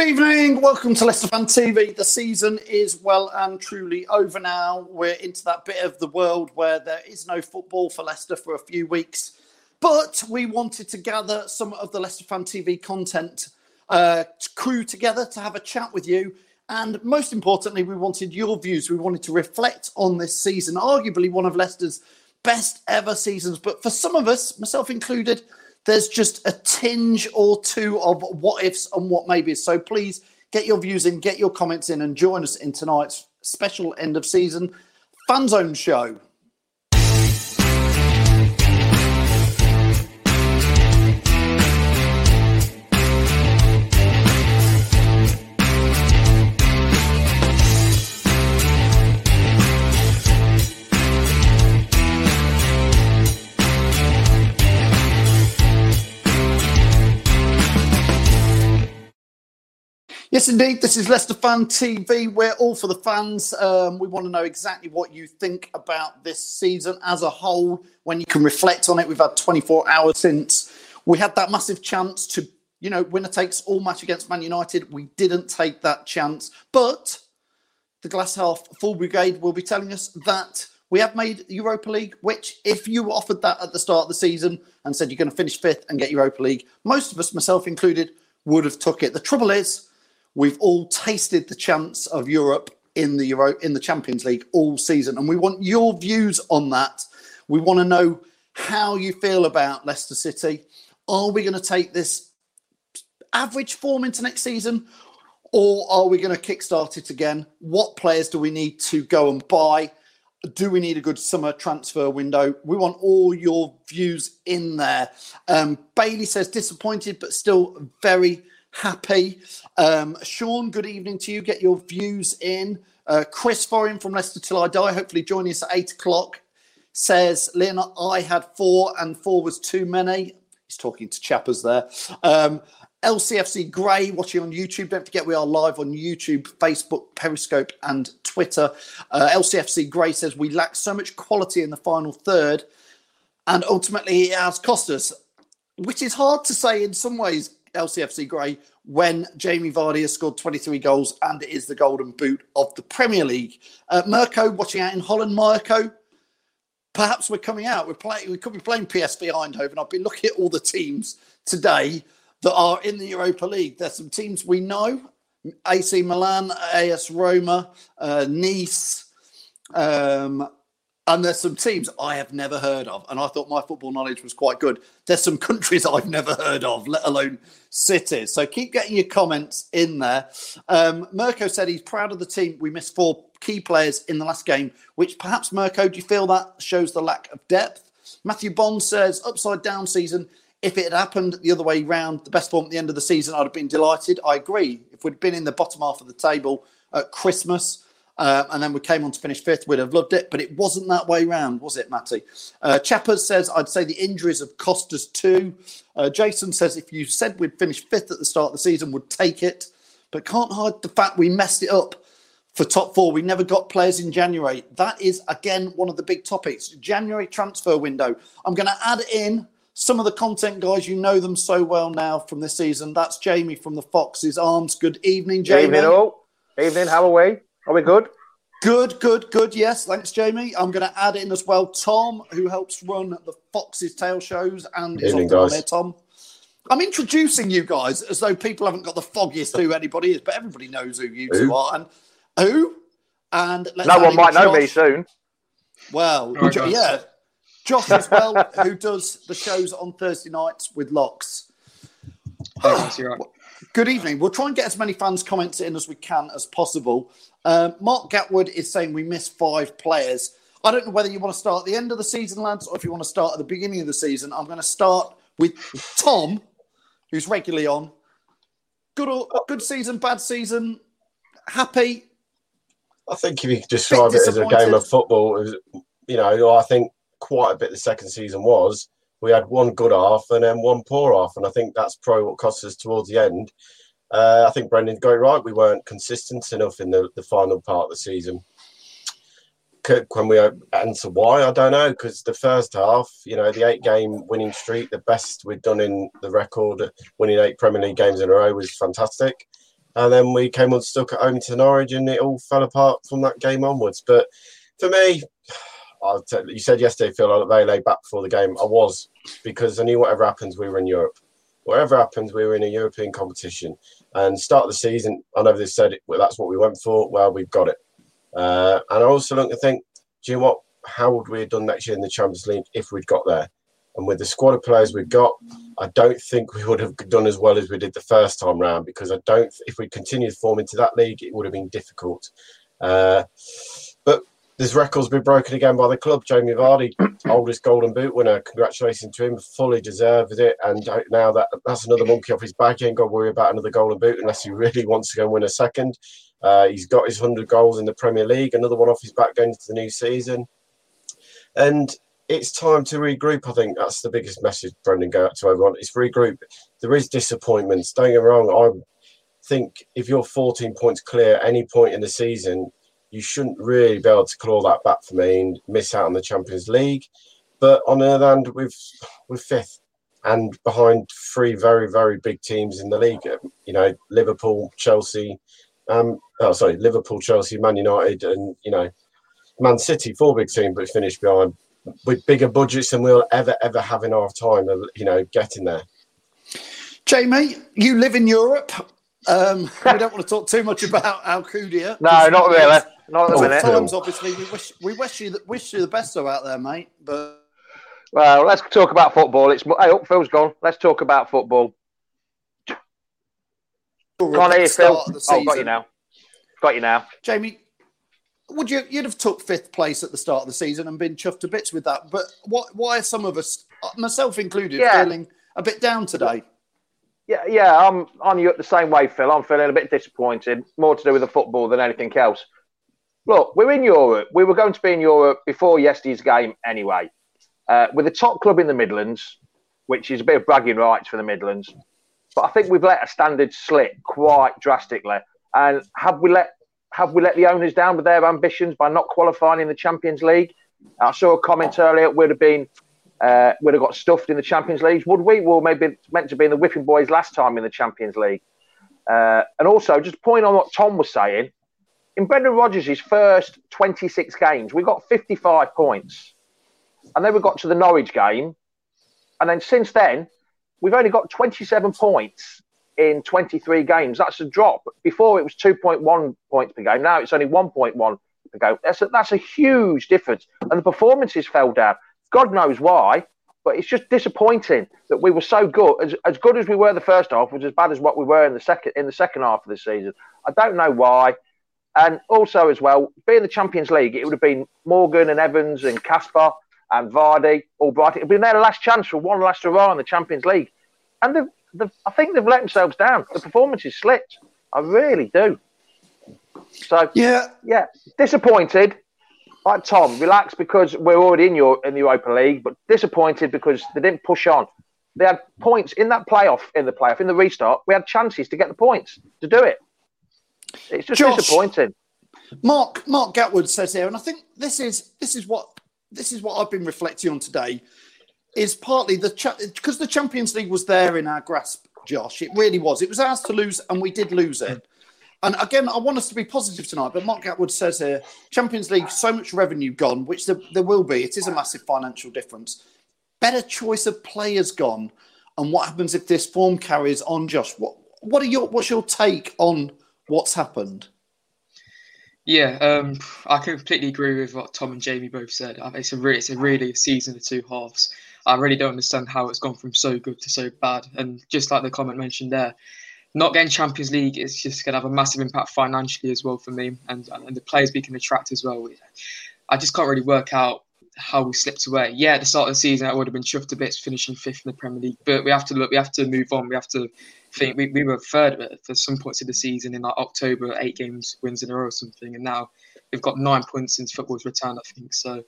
Good evening. Welcome to Leicester Fan TV. The season is well and truly over now. We're into that bit of the world where there is no football for Leicester for a few weeks. But we wanted to gather some of the Leicester Fan TV content uh, crew together to have a chat with you. And most importantly, we wanted your views. We wanted to reflect on this season, arguably one of Leicester's best ever seasons. But for some of us, myself included, there's just a tinge or two of what ifs and what maybes. So please get your views in, get your comments in, and join us in tonight's special end of season fan zone show. Yes, indeed. This is Leicester Fan TV. We're all for the fans. Um, we want to know exactly what you think about this season as a whole. When you can reflect on it, we've had 24 hours since we had that massive chance to, you know, winner takes all match against Man United. We didn't take that chance, but the glass half full brigade will be telling us that we have made Europa League. Which, if you offered that at the start of the season and said you're going to finish fifth and get Europa League, most of us, myself included, would have took it. The trouble is we've all tasted the chance of Europe in the Euro in the Champions League all season, and we want your views on that. We want to know how you feel about Leicester City. Are we going to take this average form into next season, or are we going to kickstart it again? What players do we need to go and buy? Do we need a good summer transfer window? We want all your views in there. Um, Bailey says disappointed, but still very happy. Um, Sean, good evening to you. Get your views in. Uh, Chris Foreign from Leicester Till I Die, hopefully joining us at eight o'clock, says, Leon, I had four and four was too many. He's talking to Chappers there. Um, LCFC Grey watching on YouTube. Don't forget we are live on YouTube, Facebook, Periscope, and Twitter. Uh, LCFC Grey says we lack so much quality in the final third, and ultimately it has cost us, which is hard to say in some ways. LCFC Grey when Jamie Vardy has scored 23 goals and it is the golden boot of the Premier League. Uh, Mirko watching out in Holland. Mirko, perhaps we're coming out. We're playing. We could be playing PSV Eindhoven. I've been looking at all the teams today that are in the Europa League. There's some teams we know: AC Milan, AS Roma, uh, Nice, um, And there's some teams I have never heard of, and I thought my football knowledge was quite good. There's some countries I've never heard of, let alone cities. So keep getting your comments in there. Um, Mirko said he's proud of the team. We missed four key players in the last game, which perhaps, Mirko, do you feel that shows the lack of depth? Matthew Bond says, upside down season. If it had happened the other way round, the best form at the end of the season, I'd have been delighted. I agree. If we'd been in the bottom half of the table at Christmas, um, and then we came on to finish fifth, we'd have loved it. But it wasn't that way round, was it, Matty? Uh, Chappers says, I'd say the injuries have cost us two. Uh, Jason says, if you said we'd finish fifth at the start of the season, would take it. But can't hide the fact we messed it up for top four. We never got players in January. That is, again, one of the big topics. January transfer window. I'm going to add in some of the content guys. You know them so well now from this season. That's Jamie from the Foxes Arms. Good evening, Jamie. Evening, all. Evening. How are we? Are we good? Good, good, good. Yes, thanks, Jamie. I'm going to add in as well Tom, who helps run the Fox's Tail shows and is Evening, often on guys. there. Tom, I'm introducing you guys as though people haven't got the foggiest who anybody is, but everybody knows who you two are and who. And let's No one in might know me soon. Well, Oh, Jo- yeah, Josh as well, who does the shows on Thursday nights with Locks. Thanks, you're right. Good evening. We'll try and get as many fans' comments in as we can as possible. Um, Mark Gatwood is saying we miss five players. I don't know whether you want to start at the end of the season, lads, or if you want to start at the beginning of the season. I'm going to start with Tom, who's regularly on. Good, or, good season, bad season, happy. I think if you could describe it as a game of football, you know, I think quite a bit the second season was. We had one good half and then one poor half, and I think that's probably what cost us towards the end. Uh, I think Brendan got it right. We weren't consistent enough in the, the final part of the season. Can we answer why? I don't know because the first half, you know, the eight game winning streak, the best we'd done in the record, winning eight Premier League games in a row was fantastic. And then we came unstuck at home to Norwich, and it all fell apart from that game onwards. But for me, I'll tell you said yesterday, Phil, I was very laid back before the game. I was because I knew whatever happens, we were in Europe. Whatever happens, we were in a European competition. And start of the season, I know they said well, that's what we went for. Well, we've got it. Uh, and I also look and think, do you know what? How would we have done next year in the Champions League if we'd got there? And with the squad of players we've got, I don't think we would have done as well as we did the first time round because I don't. If we continued to form into that league, it would have been difficult. Uh, there's records been broken again by the club. Jamie Vardy, oldest Golden Boot winner. Congratulations to him, fully deserved it. And now that that's another monkey off his back. He ain't got to worry about another Golden Boot unless he really wants to go and win a second. Uh, he's got his 100 goals in the Premier League, another one off his back going into the new season. And it's time to regroup. I think that's the biggest message, Brendan, go out to everyone. It's regroup. There is disappointments. Don't get me wrong. I think if you're 14 points clear at any point in the season, you shouldn't really be able to claw that back for me and miss out on the Champions League. But on the other hand, we've we're fifth and behind three very very big teams in the league. You know, Liverpool, Chelsea. Um, oh, sorry, Liverpool, Chelsea, Man United, and you know, Man City, four big teams, but finished behind with bigger budgets than we'll ever ever have in our time. of, You know, getting there. Jamie, you live in Europe. Um, we don't want to talk too much about Alcudia. No, not really. Not at the minute. Obviously, we wish we wish you the, wish you the best though out there, mate. But Well, let's talk about football. It's hey, oh, Phil's gone. Let's talk about football. Can't hear Phil. start of the Oh, got you now. Got you now. Jamie, would you you'd have took fifth place at the start of the season and been chuffed to bits with that? But what? Why are some of us, myself included, Yeah. feeling a bit down today? Yeah, yeah, I'm on you the same way, Phil. I'm feeling a bit disappointed. More to do with the football than anything else. Look, we're in Europe. We were going to be in Europe before yesterday's game anyway. Uh, with the top club in the Midlands, which is a bit of bragging rights for the Midlands. But I think we've let a standard slip quite drastically. And have we let have we let the owners down with their ambitions by not qualifying in the Champions League? I saw a comment earlier. Would have been uh, would have got stuffed in the Champions League, would we? Well, maybe it's meant to be in the Whipping Boys last time in the Champions League. Uh, and also, just point on what Tom was saying, in Brendan Rodgers' first 26 games, we got 55 points. And then we got to the Norwich game. And then since then, we've only got 27 points in 23 games. That's a drop. Before it was 2.1 points per game. Now it's only 1.1 to go. That's a, that's a huge difference. And the performances fell down. God knows why, but it's just disappointing that we were so good. As, as good as we were the first half was as bad as what we were in the second in the second half of the season. I don't know why. And also as well, being the Champions League, it would have been Morgan and Evans and Kasper and Vardy, Albright. It would have been their last chance for one last hurrah in the Champions League. And they've, they've, I think they've let themselves down. The performance is slipped. I really do. So Yeah, yeah, disappointed. Like Tom, relax because we're already in your in the Europa League, but disappointed because they didn't push on. They had points in that playoff, in the playoff, in the restart. We had chances to get the points to do it. It's just Josh. disappointing. Mark Mark Gatwood says here, and I think this is this is what this is what I've been reflecting on today. Is partly the cha- because the Champions League was there in our grasp, Josh. It really was. It was ours to lose, and we did lose it. And again, I want us to be positive tonight. But Mark Gatwood says here, Champions League, so much revenue gone, which there, there will be. It is a massive financial difference. Better choice of players gone, and what happens if this form carries on, Josh? What what are your what's your take on what's happened? Yeah, um, I completely agree with what Tom and Jamie both said. It's a really, it's a really a season of two halves. I really don't understand how it's gone from so good to so bad. And just like the comment mentioned there, not getting Champions League is just going to have a massive impact financially as well for me, and and the players we can attract as well. I just can't really work out how we slipped away. Yeah, at the start of the season, I would have been chuffed a bit finishing fifth in the Premier League, but we have to look. We have to move on. We have to think. We, we were third for some points of the season in like October, eight games wins in a row or something, and now we've got nine points since football's return. I think so.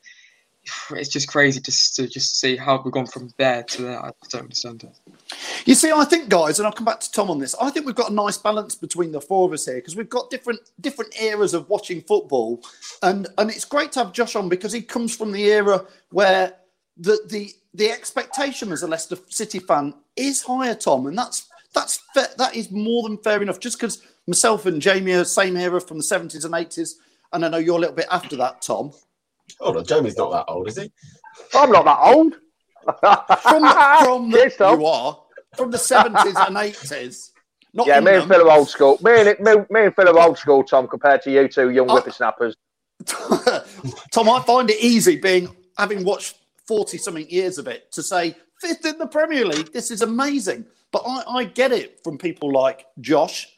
It's just crazy just to just see how we've gone from there to there. I don't understand it. You see, I think, guys, and I'll come back to Tom on this. I think we've got a nice balance between the four of us here because we've got different different eras of watching football, and and it's great to have Josh on because he comes from the era where the the the expectation as a Leicester City fan is higher, Tom, and that's that's fair, that is more than fair enough. Just because myself and Jamie are same era from the seventies and eighties, and I know you're a little bit after that, Tom. Hold on, Jamie's not that old, is he? I'm not that old. From from the, Cheers, Tom. you are from the seventies and eighties. Not Yeah, me and them. Phil are old school. Me and me, me and Phil are old school, Tom, compared to you two young whippersnappers. Tom, I find it easy being having watched forty something years of it to say fifth in the Premier League. This is amazing, but I, I get it from people like Josh,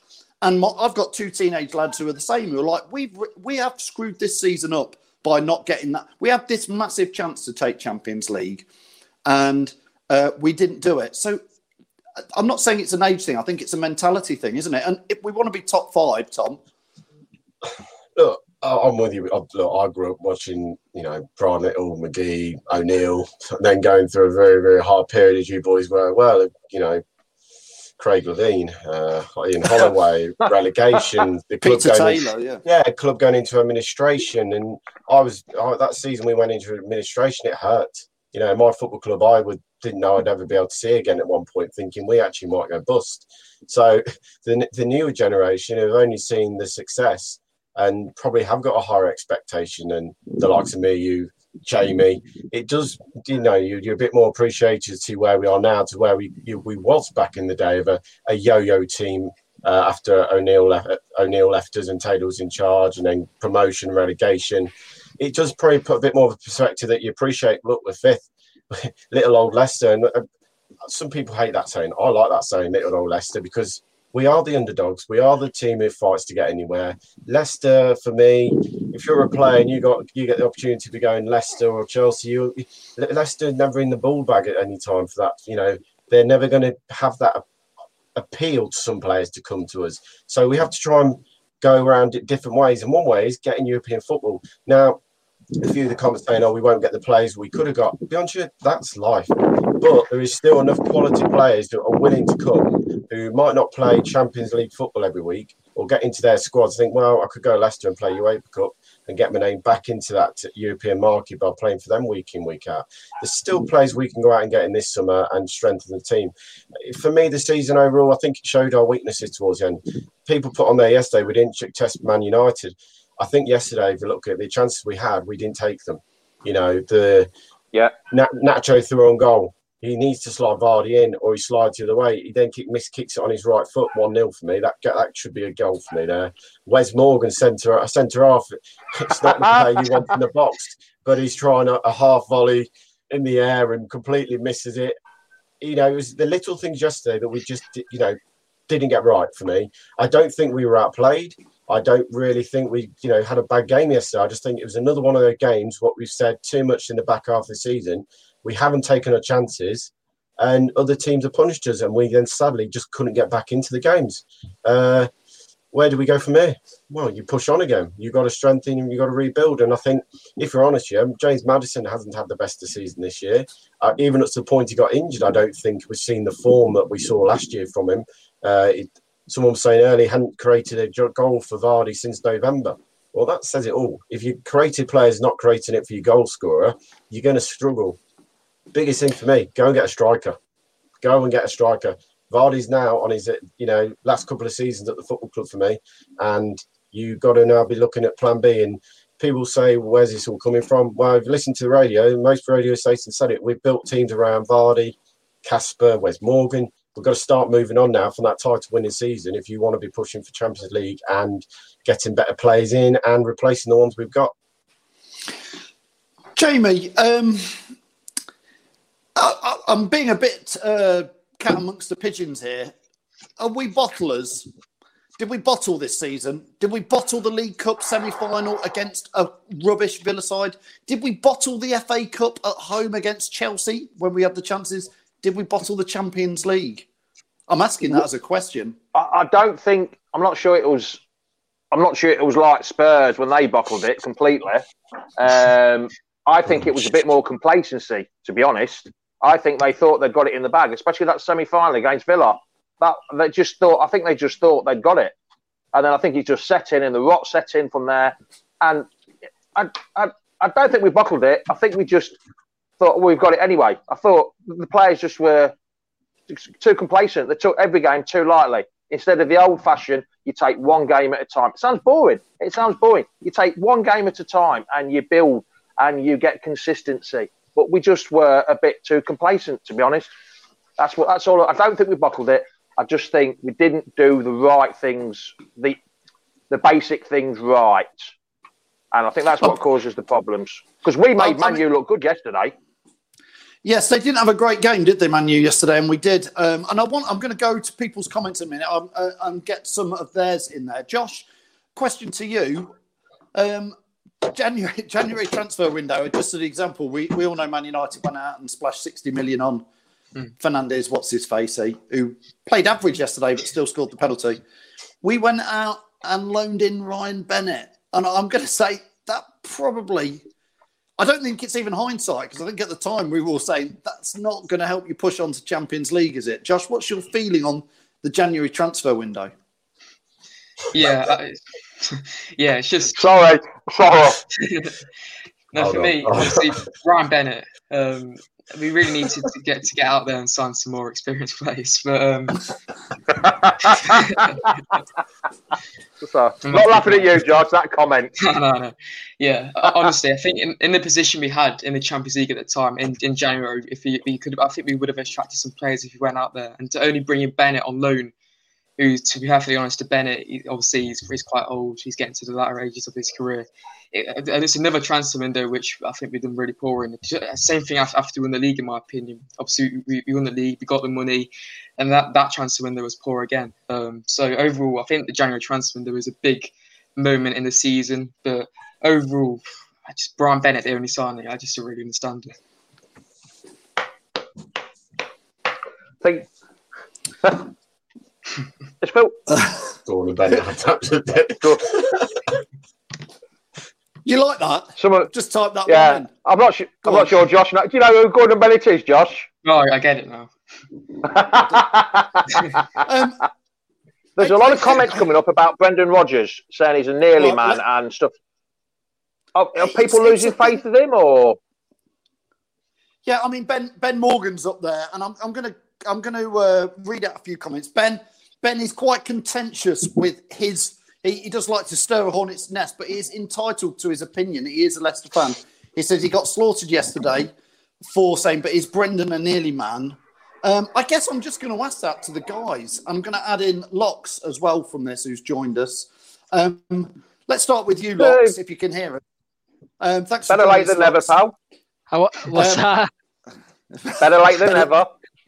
and my, I've got two teenage lads who are the same. Who are like, we've we have screwed this season up by not getting that. We have this massive chance to take Champions League, and uh, we didn't do it. So. I'm not saying it's an age thing. I think it's a mentality thing, isn't it? And if we want to be top five, Tom, Look, I'm with you. Look, I grew up watching, you know, Brian Little, McGhee, O'Neill, then going through a very, very hard period as you boys were. Well, you know, Craig Levein, uh, Ian Holloway, relegation, the club Peter going Taylor, yeah. yeah, club going into administration, and I was I, that season we went into administration. It hurt. You know, my football club, I would didn't know I'd ever be able to see again at one point, thinking we actually might go bust. So the the newer generation have only seen the success and probably have got a higher expectation than the likes of me, you, Jamie. It does, you know, you, you're a bit more appreciated to where we are now to where we you, we was back in the day of a, a yo-yo team uh, after O'Neill left, O'Neill left us and Taylor was in charge, and then promotion, relegation. It does probably put a bit more of a perspective that you appreciate. Look, we're fifth, little old Leicester, and uh, some people hate that saying. I like that saying, little old Leicester, because we are the underdogs. We are the team who fights to get anywhere. Leicester, for me, if you're a player and you got you get the opportunity to go in Leicester or Chelsea, you Leicester never in the ball bag at any time for that. You know, they're never going to have that appeal to some players to come to us. So we have to try and go around it different ways. And one way is getting European football. Now, a few of the comments saying, "Oh, we won't get the players we could have got." Be honest, you, that's life. But there is still enough quality players that are willing to come who might not play Champions League football every week or get into their squads. Think, well, I could go Leicester and play UEFA Cup and get my name back into that European market by playing for them week in week out. There's still mm. players we can go out and get in this summer and strengthen the team. For me, the season overall, I think it showed our weaknesses towards the end. People put on there yesterday we didn't test Man United. I think yesterday, if you look at the chances we had, we didn't take them. You know, the Yeah. Nacho threw on goal. He needs to slide Vardy in or he slides the other way. He then kick, miss kicks it on his right foot, 1 0 for me. That that should be a goal for me there. Wes Morgan, centre, a centre half. It's not the play you want in the box, but he's trying a, a half volley in the air and completely misses it. You know, it was the little things yesterday that we just, you know, didn't get right for me. I don't think we were outplayed. I don't really think we, you know, had a bad game yesterday. I just think it was another one of those games. What we've said too much in the back half of the season. We haven't taken our chances, and other teams have punished us, and we then sadly just couldn't get back into the games. Uh, where do we go from here? Well, you push on again. You've got to strengthen and you've got to rebuild. And I think, if you're honest, yeah, James Maddison hasn't had the best of season this year. Uh, even to the point he got injured, I don't think we've seen the form that we saw last year from him. Uh, it, someone was saying earlier, hadn't created a goal for Vardy since November. Well, that says it all. If your creative players not creating it for your goal scorer, you're going to struggle. Biggest thing for me, go and get a striker. Go and get a striker. Vardy's now on his, you know, last couple of seasons at the football club for me, and you got to now be looking at Plan B. And people say, "Where's this all coming from?" Well, if you listen to the radio, most radio stations said it. We've built teams around Vardy, Kasper, Wes Morgan. We've got to start moving on now from that title-winning season if you want to be pushing for Champions League and getting better players in and replacing the ones we've got. Jamie, um, I, I'm being a bit uh, cat amongst the pigeons here. Are we bottlers? Did we bottle this season? Did we bottle the League Cup semi final against a rubbish Villa side? Did we bottle the FA Cup at home against Chelsea when we had the chances? Did we bottle the Champions League? I'm asking that as a question. I, I don't think. I'm not sure it was. I'm not sure it was like Spurs when they bottled it completely. Um, I think it was a bit more complacency, to be honest. I think they thought they'd got it in the bag, especially that semi-final against Villa. That they just thought. I think they just thought they'd got it, and then I think he just set in, and the rot set in from there. And I, I, I don't think we buckled it. I think we just thought well, we've got it anyway. I thought the players just were too complacent. They took every game too lightly. Instead of the old-fashioned, you take one game at a time. It sounds boring. It sounds boring. You take one game at a time and you build and you get consistency. But we just were a bit too complacent, to be honest. That's what. That's all. I don't think we buckled it. I just think we didn't do the right things, the the basic things right, and I think that's what causes the problems. Because we made I- I Manu look good yesterday. Yes, they didn't have a great game, did they, Manu, yesterday? And we did. Um, and I want, I'm going to go to people's comments in a minute um, uh, and get some of theirs in there. Josh, question to you. Um, January January transfer window, just as an example, we, we all know Man United went out and splashed 60 million on hmm. Fernandes, what's his face, he, who played average yesterday but still scored the penalty. We went out and loaned in Ryan Bennett. And I'm going to say that probably, I don't think it's even hindsight because I think at the time we were all saying that's not going to help you push on to Champions League, is it? Josh, what's your feeling on the January transfer window? Yeah, I, yeah, it's just Sorry, sorry. no, Hold for on. me, obviously, Ryan Bennett. Um, we really need to, to get to get out there and sign some more experienced players. But um, So, not laughing at you, George. That comment. no, no, no. Yeah, uh, honestly, I think in, in the position we had in the Champions League at the time in, in January, if we, we could, I think we would have attracted some players if we went out there. And to only bring in Bennett on loan, who, to be perfectly honest, to Bennett, he, obviously he's, he's quite old. He's getting to the latter ages of his career. It, and it's another transfer window which I think we've done really poor in. Same thing after, after we won the league, in my opinion. Obviously, we, won the league, we got the money, and that, that transfer window was poor again. Um, so overall, I think the January transfer window was a big moment in the season. But overall, I just Brian Bennett, the only signing, I just don't really understand it. think. It's Phil. Gordon Bennett had that. You like that? Someone, Just type that one yeah. in. I'm not sure. I'm on. not sure, Josh. Do you know who Gordon Bennett is, Josh? No, I get it now. Um, There's a lot of comments coming up about Brendan Rodgers saying he's a nearly Well, man let- and stuff. Are, are people it's losing a- faith in him, or Yeah, I mean Ben Ben Morgan's up there, and I'm, I'm gonna I'm gonna uh, read out a few comments. Ben Ben is quite contentious with his. He, he does like to stir a hornet's nest, but he is entitled to his opinion. He is a Leicester fan. He says he got slaughtered yesterday, for saying, but is Brendan a nearly man? Um, I guess I'm just going to ask that to the guys. I'm going to add in Locks as well from this, who's joined us. Um, let's start with you, Locks, if you can hear it. Um, thanks. Better late us, than never, Locks. pal. How, what's Um, that? Better late than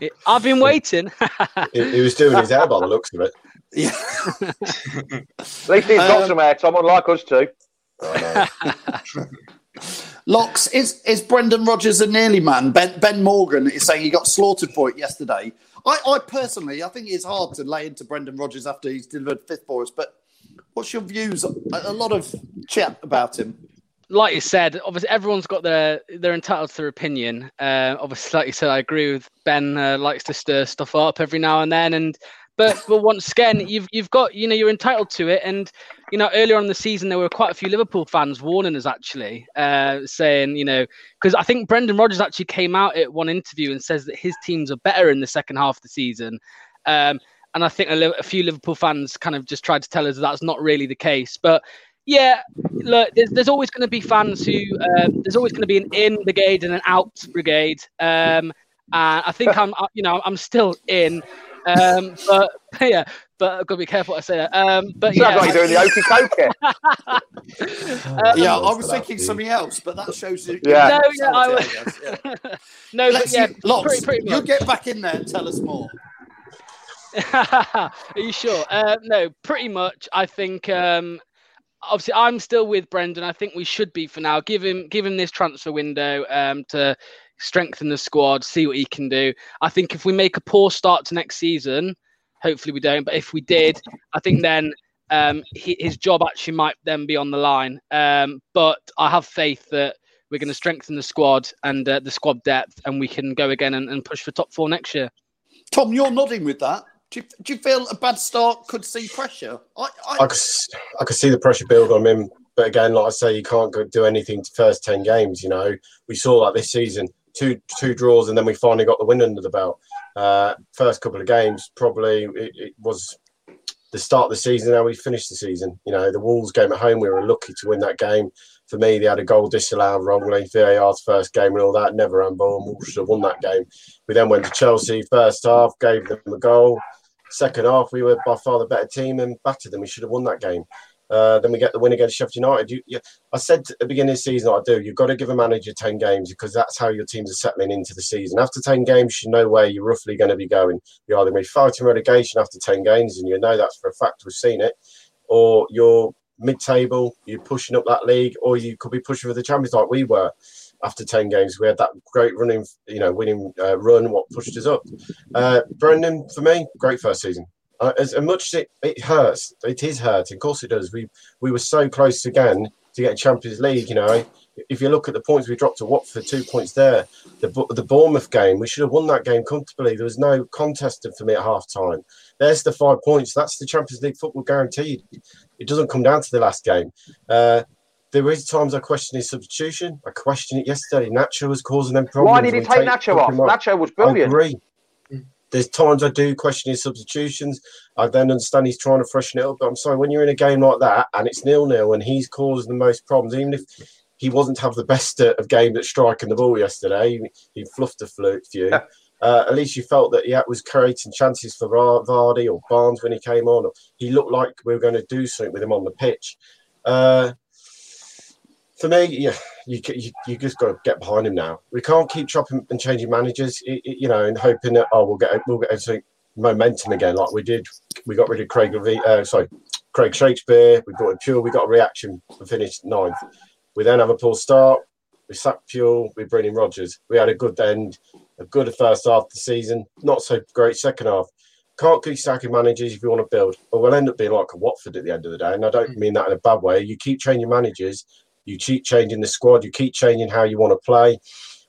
never. I've been waiting. He, he was doing his hair by the looks of it. Yeah. At least he's got Um, some air, Tom, unlike us two. Locks, is, is Brendan Rodgers a nearly man? Ben, ben Morgan is saying he got slaughtered for it yesterday. I, I personally, I think it's hard to lay into Brendan Rodgers after he's delivered fifth for us, but what's your views? A, a lot of chat about him. Like you said, obviously everyone's got their they're entitled to their opinion. Uh, obviously, like you said, I agree with Ben. Uh, likes to stir stuff up every now and then, and but but once again, you've you've got you know you're entitled to it, and you know earlier on the season there were quite a few Liverpool fans warning us actually, uh, saying you know because I think Brendan Rodgers actually came out at one interview and says that his teams are better in the second half of the season. Um, and I think a, a few Liverpool fans kind of just tried to tell us that that's not really the case. But yeah, look, there's, there's always going to be fans who um, there's always going to be an in brigade and an out brigade. Um, and I think I'm, uh, you know, I'm still in. Um, but yeah, but I've got to be careful what I say. That. Um, but Sounds yeah, like you're doing the okey cokey. Um, yeah, I was thinking something else, but that shows you. Yeah. No, yeah, I was- yeah. no, Let's yeah, you, Locks, pretty, pretty you get back in there and tell us more. Are you sure? Uh, no, pretty much. I think um, obviously I'm still with Brendan. I think we should be for now. Give him give him this transfer window um, to strengthen the squad, see what he can do. I think if we make a poor start to next season, hopefully we don't, but if we did, I think then um, he, his job actually might then be on the line. Um, but I have faith that we're going to strengthen the squad and uh, the squad depth, and we can go again and, and push for top four next year. Tom, you're nodding with that. Do you, do you feel a bad start could see pressure? I, I, I could, I could see the pressure build on him, but again, like I say, you can't do anything to first ten games. You know, we saw that this season, two two draws, and then we finally got the win under the belt. Uh, first couple of games, probably it, it was the start of the season. How we finished the season. You know, the Wolves game at home, we were lucky to win that game. For me, they had a goal disallowed wrongly. VAR's first game and all that, never handball, and Wolves should have won that game. We then went to Chelsea, first half, gave them a goal. Second half, we were by far the better team and battered them. We should have won that game. Uh, then we get the win against Sheffield United. You, you, I said at the beginning of the season, I do. You've got to give a manager 10 games because that's how your teams are settling into the season. After 10 games, you know where you're roughly going to be going. You're either going to be fighting relegation after 10 games, and you know that's for a fact. We've seen it. Or you're mid table, you're pushing up that league, or you could be pushing for the Champions like we were after 10 games. We had that great running, you know, winning uh, run, what pushed us up. Uh, Brendan, for me, great first season. Uh, as, as much as it, it hurts, it is hurting. Of course, it does. We we were so close again to get Champions League. You know, if you look at the points we dropped to Watford, two points there. The the Bournemouth game, we should have won that game comfortably. There was no contest for me at half time. There's the five points. That's the Champions League football guaranteed. It doesn't come down to the last game. Uh, there is times I question his substitution. I questioned it yesterday. Nacho was causing them problems. Why did he take Nacho off? off. Nacho was brilliant. I agree. There's times I do question his substitutions. I then understand he's trying to freshen it up. But I'm sorry, when you're in a game like that and it's nil nil and he's causing the most problems, even if he wasn't to have the best uh, of game at striking the ball yesterday, he, fluffed a few. Uh, at least you felt that he was creating chances for Va- Vardy or Barnes when he came on. He looked like we were going to do something with him on the pitch. Uh, for me, yeah, you, you you just got to get behind him now. We can't keep chopping and changing managers, you know, and hoping that oh we'll get we'll get some momentum again like we did. We got rid of Craig uh, sorry, Craig Shakespeare. We brought in Puel. We got a reaction and finished ninth. We then have a poor start. We sacked Puel. We bring in Rodgers. We had a good end, a good first half of the season. Not so great second half. Can't keep sacking managers if you want to build, but we'll end up being like a Watford at the end of the day. And I don't mean that in a bad way. You keep changing managers, you keep changing the squad, you keep changing how you want to play.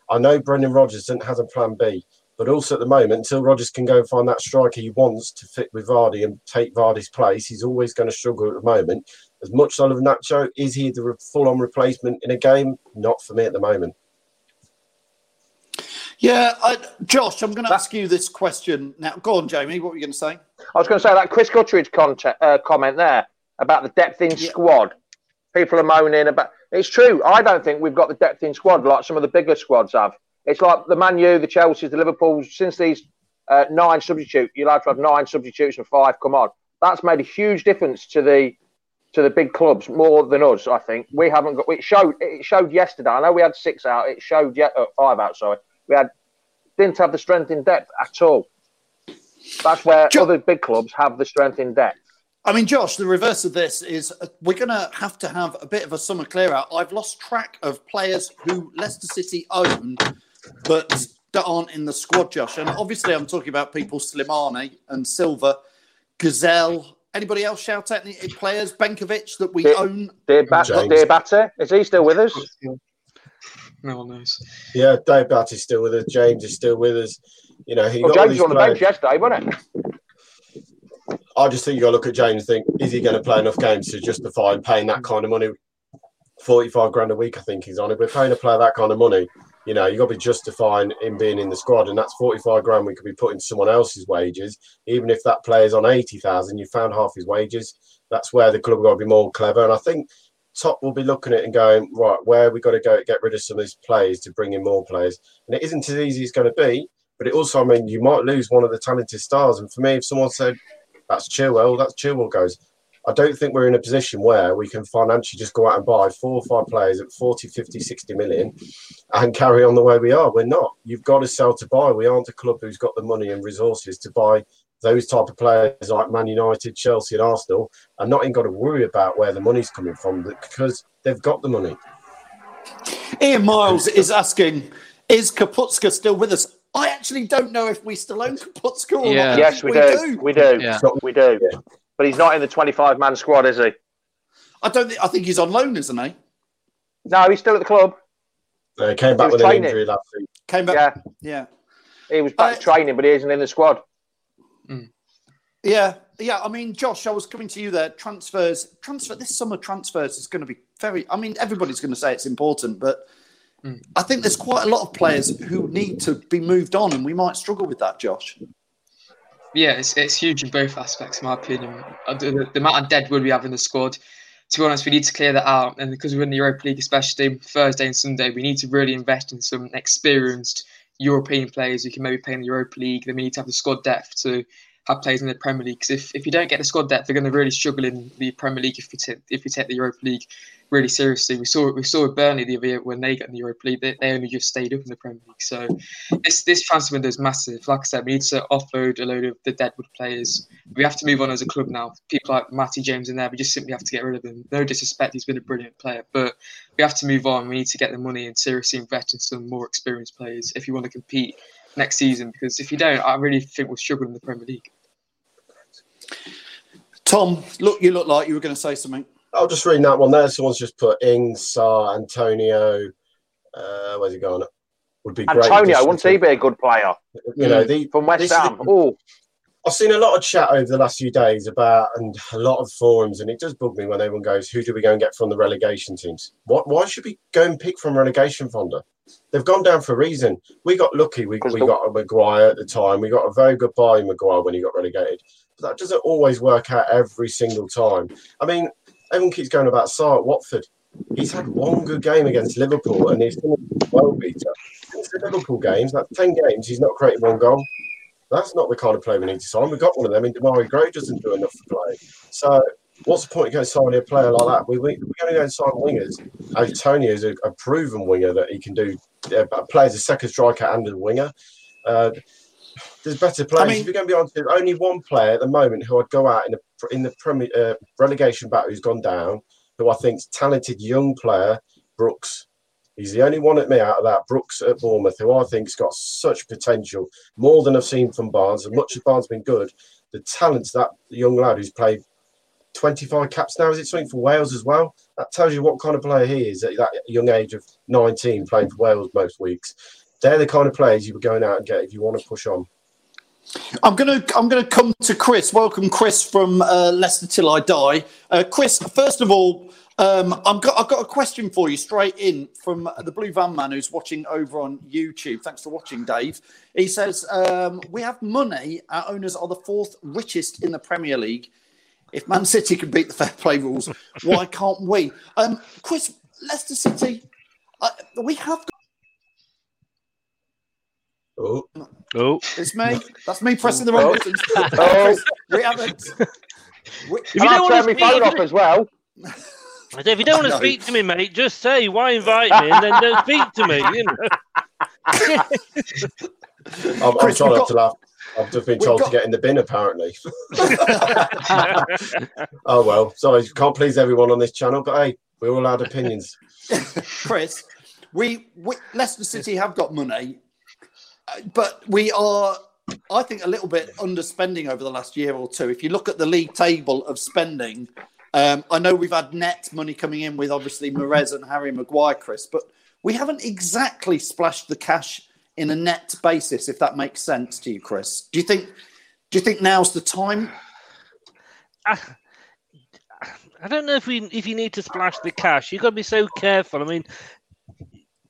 I know Brendan Rodgers doesn't has a plan B, but also at the moment, until Rodgers can go and find that striker he wants to fit with Vardy and take Vardy's place, he's always going to struggle at the moment. As much as I love Nacho, is he the full-on replacement in a game? Not for me at the moment. Yeah, I, Josh, I'm going to ask you this question now. Go on, Jamie. What were you going to say? I was going to say that Chris Guttridge content, uh, comment there about the depth in squad. People are moaning about. It's true. I don't think we've got the depth in squad like some of the bigger squads have. It's like the Man U, the Chelsea, the Liverpools. Since these uh, nine substitute, you're allowed to have nine substitutes and five come on. That's made a huge difference to the to the big clubs more than us. I think we haven't got. It showed. It showed yesterday. I know we had six out. It showed yet uh, five out. Sorry, we had didn't have the strength in depth at all. That's where other big clubs have the strength in depth. I mean, Josh, the reverse of this is uh, we're going to have to have a bit of a summer clear out. I've lost track of players who Leicester City own, but that aren't in the squad, Josh. And obviously, I'm talking about people Slimani and Silva, Ghezzal. Anybody else shout out any players? Benkovic that we Dear- own. Dear, ba- James. Dear Batter, is he still with us? No one knows. Yeah, Dave is still with us. James is still with us. You know, he Well, got James was on the bench yesterday, wasn't it? I just think you got to look at James and think, is he going to play enough games to justify paying that kind of money? 45 grand a week, I think he's on it. We're paying a player that kind of money. You know, you've got to be justifying him being in the squad, and that's 45 grand we could be putting someone else's wages. Even if that player's on 80,000, you found half his wages. That's where the club got to be more clever. And I think Top will be looking at it and going, right, where we got to go get rid of some of these players to bring in more players. And it isn't as easy as it's going to be, but it also, I mean, you might lose one of the talented stars. And for me, if someone said, that's Chilwell, that's Chilwell goes. I don't think we're in a position where we can financially just go out and buy four or five players at 40, 50, 60 million and carry on the way we are. We're not. You've got to sell to buy. We aren't a club who's got the money and resources to buy those type of players like Man United, Chelsea, and Arsenal, and not even got to worry about where the money's coming from because they've got the money. Ian Miles is asking, is Kapustka still with us? I actually don't know if we still own Kapustka or Yeah. not. Yes, think we, do. We do. Yeah. We do. But he's not in the 25 man squad, is he? I don't think. I think he's on loan, isn't he? No, he's still at the club. They came back was with an injury last week. Came back. Yeah, Yeah. he was back Uh, training, but he isn't in the squad. Yeah, yeah. I mean, Josh, I was coming to you there. Transfers, transfer. This summer transfers is going to be very. I mean, everybody's going to say it's important, but I think there's quite a lot of players who need to be moved on, and we might struggle with that, Josh. Yeah, it's, it's huge in both aspects, in my opinion. Uh, The, the, amount of deadwood we have in the squad, to be honest, we need to clear that out. And because we're in the Europa League, especially Thursday and Sunday, we need to really invest in some experienced European players who can maybe play in the Europa League. Then we need to have the squad depth to have players in the Premier League. Because if, if you don't get the squad depth, they're going to really struggle in the Premier League if you take if we take the Europa League really seriously. We saw we saw Burnley the other year when they got in the Europa League, they, they only just stayed up in the Premier League. So this this transfer window is massive. Like I said, we need to offload a load of the deadwood players. We have to move on as a club now. People like Matty James in there, we just simply have to get rid of him. No disrespect, he's been a brilliant player, but we have to move on. We need to get the money and seriously invest in some more experienced players if you want to compete next season. Because if you don't, I really think we'll struggle in the Premier League. Tom, look, you look like you were going to say something. I'll just read that one there. Someone's just put Ings, Sarr, Antonio. Uh, where's he gone? Would be great. Antonio, addition wouldn't to- he be a good player? You know, the, From West Ham. Oh, I've seen a lot of chat over the last few days about and a lot of forums, and it does bug me when everyone goes, "Who do we go and get from the relegation teams? What? Why should we go and pick from relegation fonder? They've gone down for a reason. We got lucky. We, we got a Maguire at the time. We got a very good buy in Maguire when he got relegated. But that doesn't always work out every single time. I mean, everyone keeps going about Sarr at Watford. He's had one good game against Liverpool, and he's well beater. Since the Liverpool games, that's ten games, he's not created one goal. That's not the kind of player we need to sign. We've got one of them in Demarai Gray doesn't do enough to play. So what's the point of going signing a player like that? We we we're going to go and sign wingers. Antonio is a, a proven winger that he can do. Uh, play as a second striker and a winger. Uh, there's better players. mean- if you're going to be honest, there's only one player at the moment who I'd go out in the in the Premier uh, relegation battle who's gone down. Who I think's talented young player, Brooks. He's the only one at me out of that. Brooks at Bournemouth, who I think's got such potential, more than I've seen from Barnes. As much as Barnes has been good, the talents that young lad who's played 25 caps now, is it something for Wales as well? That tells you what kind of player he is at that young age of 19, playing for Wales most weeks. They're the kind of players you were going out and get if you want to push on. I'm gonna I'm gonna come to Chris. Welcome, Chris from uh, Leicester Till I Die. Uh, Chris, first of all, um, I've got I've got a question for you straight in from the Blue Van Man who's watching over on YouTube. Thanks for watching, Dave. He says um, we have money. Our owners are the fourth richest in the Premier League. If Man City can beat the fair play rules, why can't we? Um, Chris, Leicester City, uh, we have Oh, oh, It's me. That's me pressing the oh. wrong Oh. buttons. Oh. we haven't. We, If you And don't I'll want turn to my phone off as well. If you don't want to speak to me, mate, just say why invite me, and then don't speak to me. You know. I'm, I'm Chris, trying we've not got- to laugh. I've just been told got- to get in the bin, apparently. oh well, sorry, can't please everyone on this channel, but hey, we're all had opinions. Chris, we, we Leicester City have got money, but we are, I think, a little bit underspending over the last year or two. If you look at the league table of spending, um, I know we've had net money coming in with obviously Mahrez and Harry Maguire, Chris, but we haven't exactly splashed the cash in a net basis. If that makes sense to you, Chris, do you think? Do you think now's the time? I, I don't know if we if you need to splash the cash. You've got to be so careful. I mean,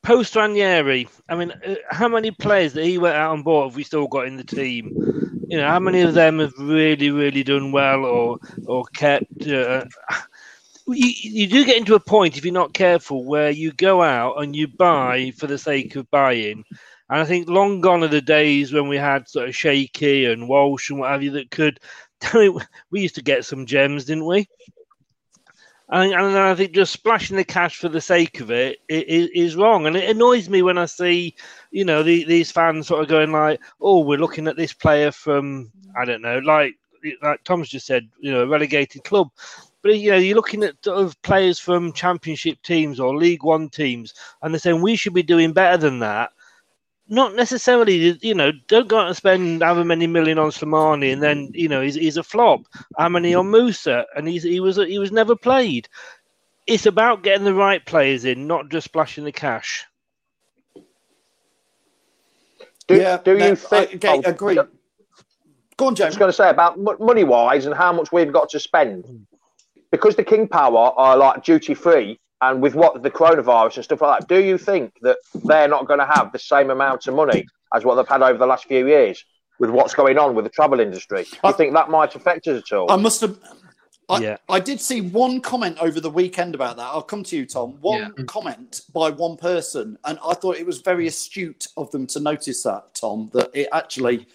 post Ranieri, I mean, uh, how many players that he went out on board have we still got in the team? You know, how many of them have really, really done well or or kept? Uh, you, you do get into a point if you're not careful where you go out and you buy for the sake of buying. And I think long gone are the days when we had sort of Shaky and Walsh and what have you that could. we used to get some gems, didn't we? And, and I think just splashing the cash for the sake of it i- i- is wrong. And it annoys me when I see, you know, the, these fans sort of going like, "Oh, we're looking at this player from I don't know, like like Tom's just said, you know, a relegated club." But you know, you're looking at sort of players from Championship teams or League One teams, and they're saying we should be doing better than that. Not necessarily, you know. Don't go out and spend however many million on Slimani, and then you know he's, he's a flop. How many on Musa, and he's he was he was never played. It's about getting the right players in, not just splashing the cash. Do, Yeah, do no, you think? I- okay, oh, agree. Go on, I was going to say about money wise and how much we've got to spend. Because the King Power are like duty free, and with what the coronavirus and stuff like that, do you think that they're not going to have the same amount of money as what they've had over the last few years with what's going on with the travel industry? Do you think that might affect us at all? I must have. I, Yeah. I did see one comment over the weekend about that. I'll come to you, Tom. One comment by one person, and I thought it was very astute of them to notice that, Tom. That it actually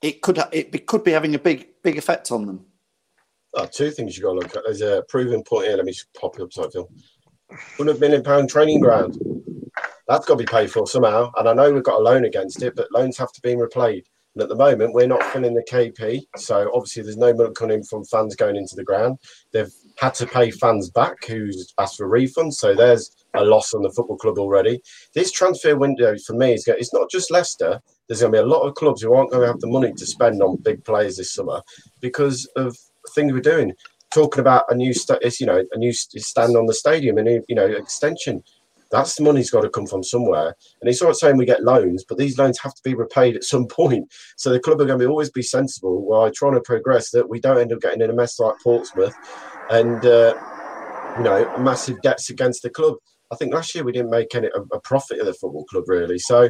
it could it be, could be having a big big effect on them. Oh, two things you got to look at. There's a proven point here. Let me just pop it up so I feel. Hundred million pound training ground. That's got to be paid for somehow. And I know we've got a loan against it, but loans have to be replayed. And at the moment, we're not filling the KP. So obviously, there's no money coming from fans going into the ground. They've had to pay fans back who's asked for refunds. So there's a loss on the football club already. This transfer window for me is going, it's not just Leicester. There's going to be a lot of clubs who aren't going to have the money to spend on big players this summer because of things we're doing. Talking about a new, it's, you know, a new st- stand on the stadium, a new, you know, extension. That's the money's got to come from somewhere. And it's not saying we get loans, but these loans have to be repaid at some point. So the club are going to be, always be sensible while trying to progress that we don't end up getting in a mess like Portsmouth and, uh, you know, massive debts against the club. I think last year we didn't make any a, a profit of the football club really. So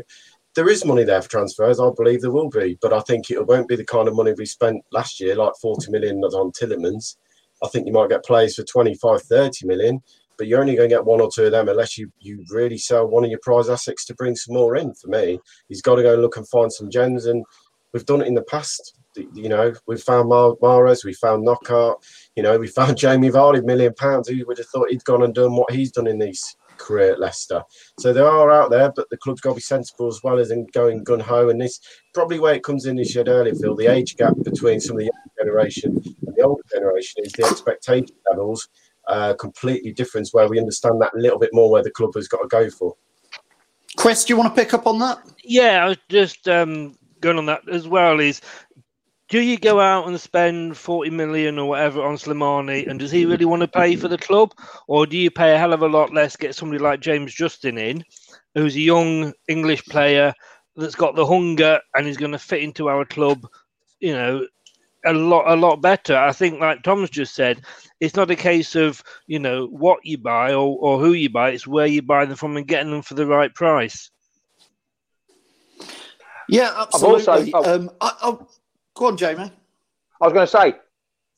there is money there for transfers. I believe there will be, but I think it won't be the kind of money we spent last year, like 40 million on Tielemans. I think you might get players for 25, 30 million, but you're only going to get one or two of them unless you, you really sell one of your prize assets to bring some more in. For me, he's got to go and look and find some gems, and we've done it in the past. You know, we've found Mar- Mahrez, we found Knockout, you know, we found Jamie Vardy, million pounds. Who would have thought he'd gone and done what he's done in these career at Leicester? So they are out there, but the club's got to be sensible as well as in going gun ho. And this probably where it comes in, as you said earlier, Phil, the age gap between some of the generation the older generation is the expectation levels uh, completely different, where we understand that a little bit more where the club has got to go for. Chris, do you want to pick up on that? Yeah, I was just um, going on that as well. Is do you go out and spend 40 million or whatever on Slimani and does he really want to pay for the club or do you pay a hell of a lot less get somebody like James Justin in who's a young English player that's got the hunger and is going to fit into our club you know a lot a lot better I think like Tom's just said it's not a case of you know what you buy or, or who you buy it's where you buy them from and getting them for the right price Yeah, I've also- absolutely. oh. um, I, I, go on, Jamie. I was going to say,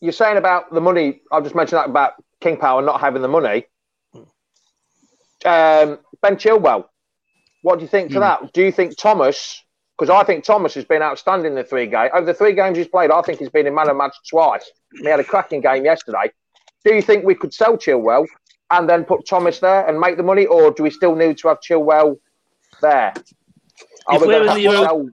you're saying about the money. I've just mentioned that about King Power not having the money. Um, ben Chilwell, what do you think to that? Do you think Thomas because I think Thomas has been outstanding in the three games. Over the three games he's played, I think he's been in man of match twice. He had a cracking game yesterday. Do you think we could sell Chilwell and then put Thomas there and make the money, or do we still need to have Chilwell there? Are If we we're in the Euro-?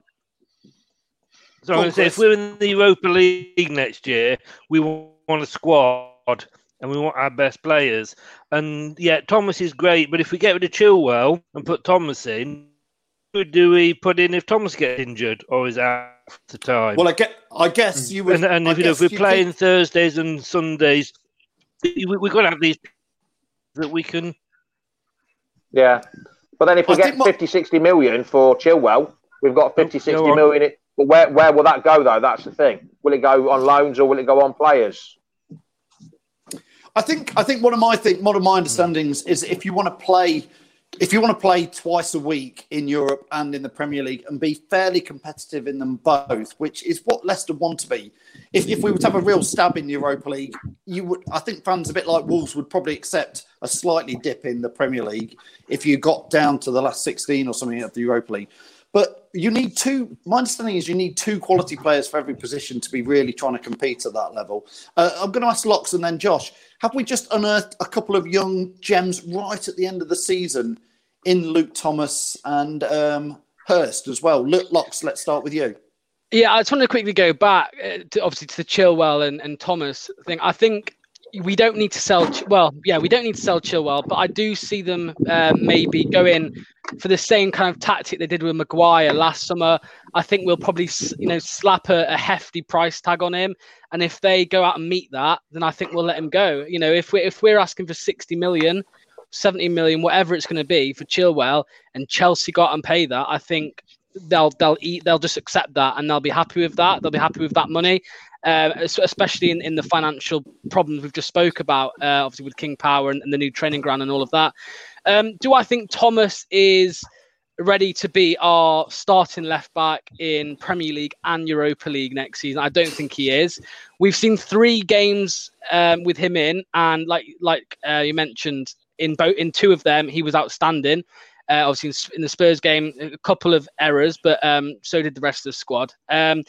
So I'm going to say, if we're in the Europa League next year, we want a squad and we want our best players. And yeah, Thomas is great, but if we get rid of Chilwell and put Thomas in, do we put in if Thomas gets injured or is out for time? Well, I get. I guess mm. you would. and, and if, you know, if we're playing could- Thursdays and Sundays, we, we've got to have these that we can. Yeah. But then if we I get think what- 50, 60 million for Chilwell, we've got 50, 60 on. in- But where, where will that go, though? That's the thing. Will it go on loans or will it go on players? I think I think one of my think one of my understandings is if you want to play if you want to play twice a week in Europe and in the Premier League and be fairly competitive in them both, which is what Leicester want to be. If, if we were to have a real stab in the Europa League, you would I think fans a bit like Wolves would probably accept a slightly dip in the Premier League if you got down to the last 16 or something of the Europa League. But you need two. My understanding is you need two quality players for every position to be really trying to compete at that level. Uh, I'm going to ask Locks and then Josh. Have we just unearthed a couple of young gems right at the end of the season in Luke Thomas and um, Hurst as well? Luke Locks, let's start with you. Yeah, I just want to quickly go back, uh, to, obviously, to the Chilwell and, and Thomas thing. I think we don't need to sell. Well, yeah, we don't need to sell Chilwell, but I do see them uh, maybe going for the same kind of tactic they did with Maguire last summer. I think we'll probably, you know, slap a, a hefty price tag on him, and if they go out and meet that, then I think we'll let him go. You know, if we're if we're asking for sixty million. 70 million, whatever it's going to be for Chilwell, and Chelsea got and pay that, I think they'll they'll eat they'll just accept that and they'll be happy with that. They'll be happy with that money, uh, especially in, in the financial problems we've just spoke about, uh, obviously with King Power and, and the new training ground and all of that. Um, do I think Thomas is ready to be our starting left back in Premier League and Europa League next season? I don't think he is. We've seen three games um, with him in, and like like uh, you mentioned, in both in two of them he was outstanding. Uh, obviously, in the Spurs game, a couple of errors, but um, so did the rest of the squad. Um,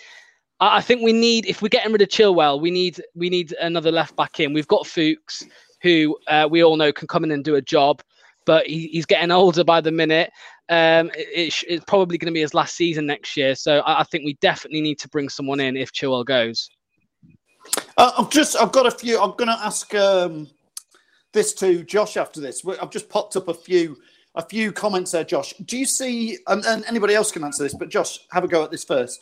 I, think we need, if we're getting rid of Chilwell, we need we need another left back in. We've got Fuchs, who uh, we all know can come in and do a job, but he, he's getting older by the minute. Um, it it's probably going to be his last season next year, so I, I think we definitely need to bring someone in if Chilwell goes. Uh, I've just I've got a few. I'm going to ask um, this to Josh after this. I've just popped up a few a few comments there, Josh. Do you see? And, and anybody else can answer this, but Josh, have a go at this first.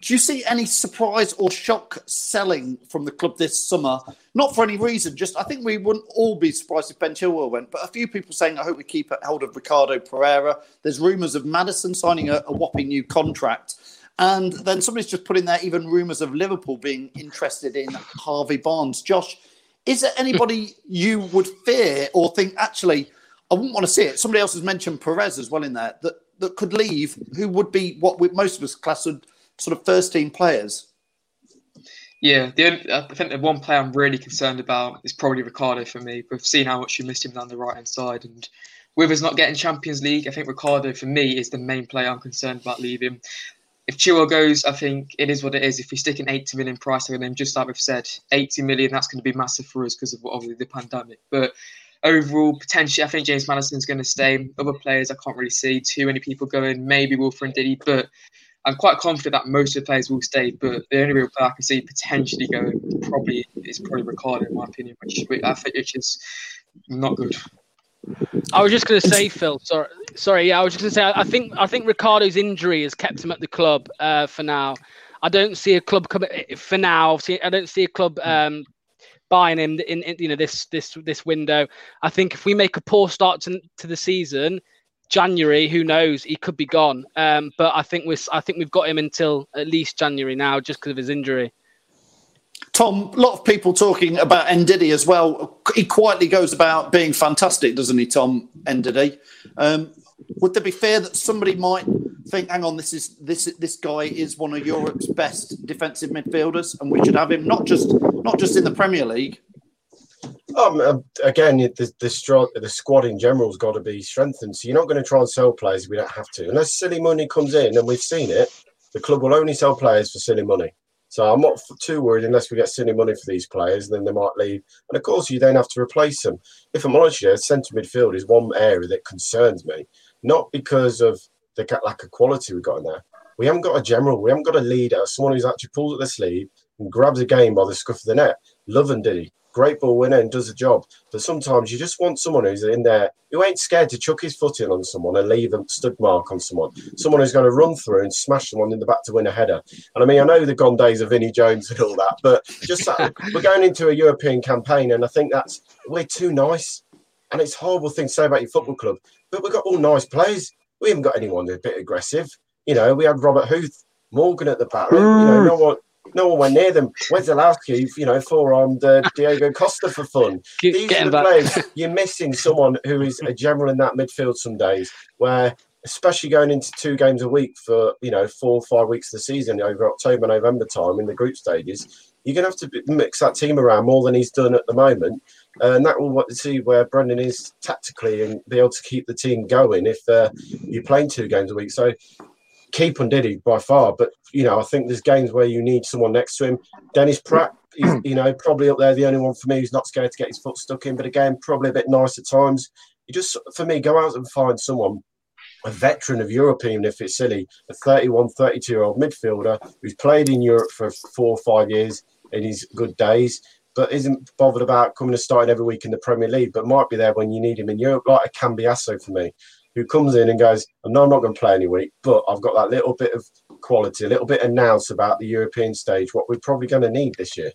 Do you see any surprise or shock selling from the club this summer? Not for any reason, just I think we wouldn't all be surprised if Ben Chilwell went, but a few people saying I hope we keep hold of Ricardo Pereira. There's rumours of Maddison signing a, a whopping new contract. And then somebody's just put in there even rumours of Liverpool being interested in Harvey Barnes. Josh, is there anybody you would fear or think actually I wouldn't want to see it? Somebody else has mentioned Perez as well in there that that could leave. Who would be what we, most of us class would sort of first team players? Yeah, the only, I think the one player I'm really concerned about is probably Ricardo for me. We've seen how much you missed him down the right hand side, and with us not getting Champions League, I think Ricardo for me is the main player I'm concerned about leaving. If Chilwell goes, I think it is what it is. If we stick an 80 million price tag on him, just like we've said, 80 million, that's going to be massive for us because of obviously the pandemic. But overall, potentially, I think James Maddison's going to stay. Other players, I can't really see too many people going. Maybe Wilfred Ndidi, but I'm quite confident that most of the players will stay. But the only real player I can see potentially going probably is probably Ricardo, in my opinion, which I think which is not good. I was just going to say, Phil. Sorry, sorry. Yeah, I was just going to say. I think I think Ricardo's injury has kept him at the club uh, for now. I don't see a club coming for now. Obviously, I don't see a club um, buying him in, in you know this this this window. I think if we make a poor start to, to the season, January, who knows, he could be gone. Um, but I think we're I think we've got him until at least January now, just because of his injury. Tom, a lot of people talking about Ndidi as well. He quietly goes about being fantastic, doesn't he, Tom Ndidi? Um, would there be fear that somebody might think, "Hang on, this is this this guy is one of Europe's best defensive midfielders, and we should have him not just not just in the Premier League, Um, um, again, the the, the squad in general has got to be strengthened. So you're not going to try and sell players we don't have to, unless silly money comes in, and we've seen it. The club will only sell players for silly money. So I'm not too worried unless we get silly money for these players, then they might leave. And of course, you then have to replace them. If I'm honest, you, centre midfield is one area that concerns me, not because of the lack of quality we've got in there. We haven't got a general, we haven't got a leader, someone who's actually pulled at the sleeve and grabs a game by the scruff of the neck. Love Ndidi? Great ball winner and does the job. But sometimes you just want someone who's in there who ain't scared to chuck his foot in on someone and leave a stud mark on someone. Someone who's going to run through and smash someone in the back to win a header. And I mean, I know the gone days of Vinnie Jones and all that, but just that, we're going into a European campaign, and I think that's we're too nice. And it's a horrible thing to say about your football club, but we've got all nice players. We haven't got anyone who's a bit aggressive. You know, we had Robert Huth, Morgan at the back. You know, no mm. one, no one went near them. Wasilewski, you know, forearmed uh, Diego Costa for fun. These get are the back. players. You're missing someone who is a general in that midfield some days, where especially going into two games a week for you know four or five weeks of the season over October, November time in the group stages, you're going to have to mix that team around more than he's done at the moment, and that will what- see where Brendan is tactically and be able to keep the team going if uh, you're playing two games a week. So keep Ndidi by far, but you know I think there's games where you need someone next to him. Dennis Praet, you know, probably up there the only one for me who's not scared to get his foot stuck in, but again probably a bit nice at times. You just for me go out and find someone. A veteran of Europe, even if it's silly, a 31, 32 year old midfielder who's played in Europe for four or five years in his good days, but isn't bothered about coming and starting every week in the Premier League, but might be there when you need him in Europe, like a Cambiasso for me, who comes in and goes, "No, I'm not going to play any week, but I've got that little bit of quality, a little bit of nous about the European stage, what we're probably going to need this year."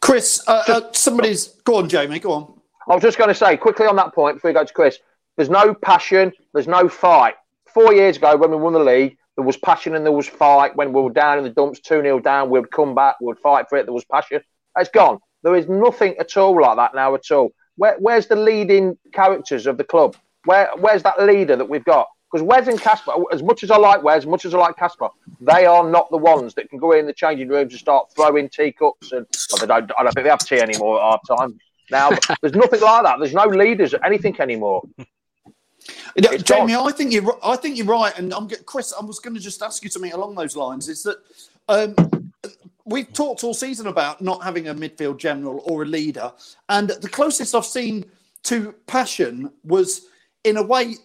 Chris, uh, uh, somebody's go on, Jamie. Go on. I was just going to say quickly on that point before we go to Chris. There's no passion. There's no fight. Four years ago, when we won the league, there was passion and there was fight. When we were down in the dumps, two 0 down, we'd come back, we'd fight for it. There was passion. It's gone. There is nothing at all like that now at all. Where, where's the leading characters of the club? Where, where's that leader that we've got? Because Wes and Kasper, as much as I like Wes, as much as I like Kasper, they are not the ones that can go in the changing rooms and start throwing teacups. And well, they don't, I don't think they have tea anymore at half time now. There's nothing like that. There's no leaders, or anything anymore. It's Jamie, gone. I think you're. I think you're right, and I'm get- Chris. I was going to just ask you something along those lines. Is that um, we've talked all season about not having a midfield general or a leader, and the closest I've seen to passion was, in a way,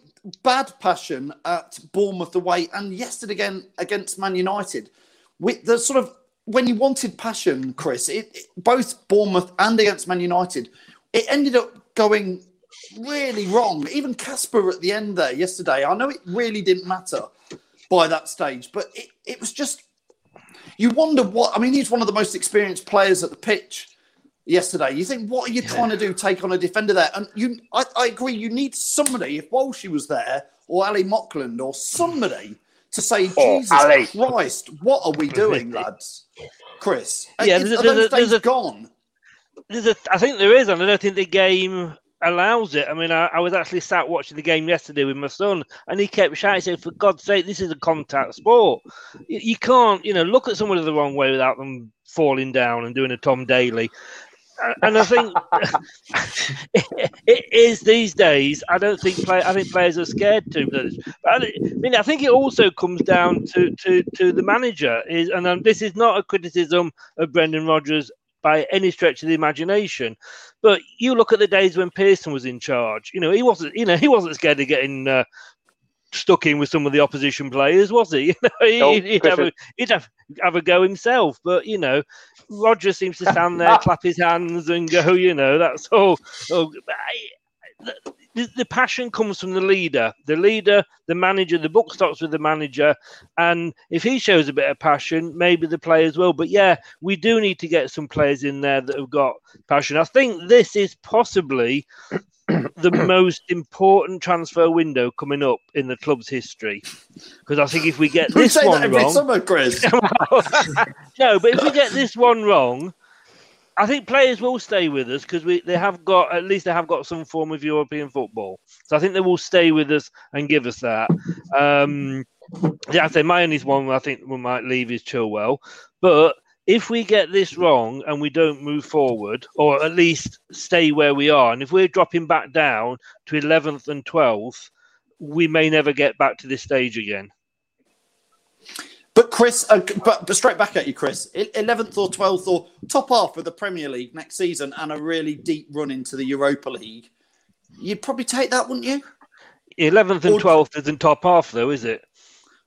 bad passion at Bournemouth away, and yesterday again against Man United. With the sort of when you wanted passion, Chris, it, it- both Bournemouth and against Man United, it ended up going really wrong. Even Kasper at the end there yesterday, I know it really didn't matter by that stage, but it, it was just, you wonder what, I mean, he's one of the most experienced players at the pitch yesterday. You think, what are you trying to do, take on a defender there? And you, I, I agree, you need somebody, if Walshy was there, or Ali Mauchlen, or somebody to say, Oh, Jesus Ali. Christ, what are we doing, lads? Chris, Yeah, are, there's there's there's a- gone? There's a, I think there is, and I don't think the game allows it. I mean, I, I was actually sat watching the game yesterday with my son, and he kept shouting, saying, "For God's sake, this is a contact sport. You, you can't, you know, look at somebody the wrong way without them falling down and doing a Tom Daley." And- I think it, is these days. I don't think play, I think players are scared to. But I, I mean, I think it also comes down to to, to the manager. Is and um, this is not a criticism of Brendan Rodgers by any stretch of the imagination. But you look at the days when Pearson was in charge. You know, he wasn't. You know, he wasn't scared of getting uh, stuck in with some of the opposition players, was he? You know, he No, he'd, have a, he'd have, have a go himself. But you know, Roger seems to stand there, clap his hands, and go. You know, that's all. Oh, I- the, the passion comes from the leader, the leader, the manager. The book starts with the manager, and if he shows a bit of passion, maybe the players will. But yeah, we do need to get some players in there that have got passion. I think this is possibly the most important transfer window coming up in the club's history. Because I think if we get We this that one every wrong, summer, Chris. no, but if we get this one wrong, I think players will stay with us because we they have got at least they have got some form of European football. So I think they will stay with us and give us that. Um, yeah, I say my only one I think we might leave is Chilwell, but if we get this wrong and we don't move forward, or at least stay where we are, and if we're dropping back down to 11th and 12th, we may never get back to this stage again. But Chris, uh, but, but straight back at you, Chris. Eleventh or twelfth or top half of the Premier League next season, and a really deep run into the Europa League. You'd probably take that, wouldn't you? 11th and 12th isn't top half, though, is it?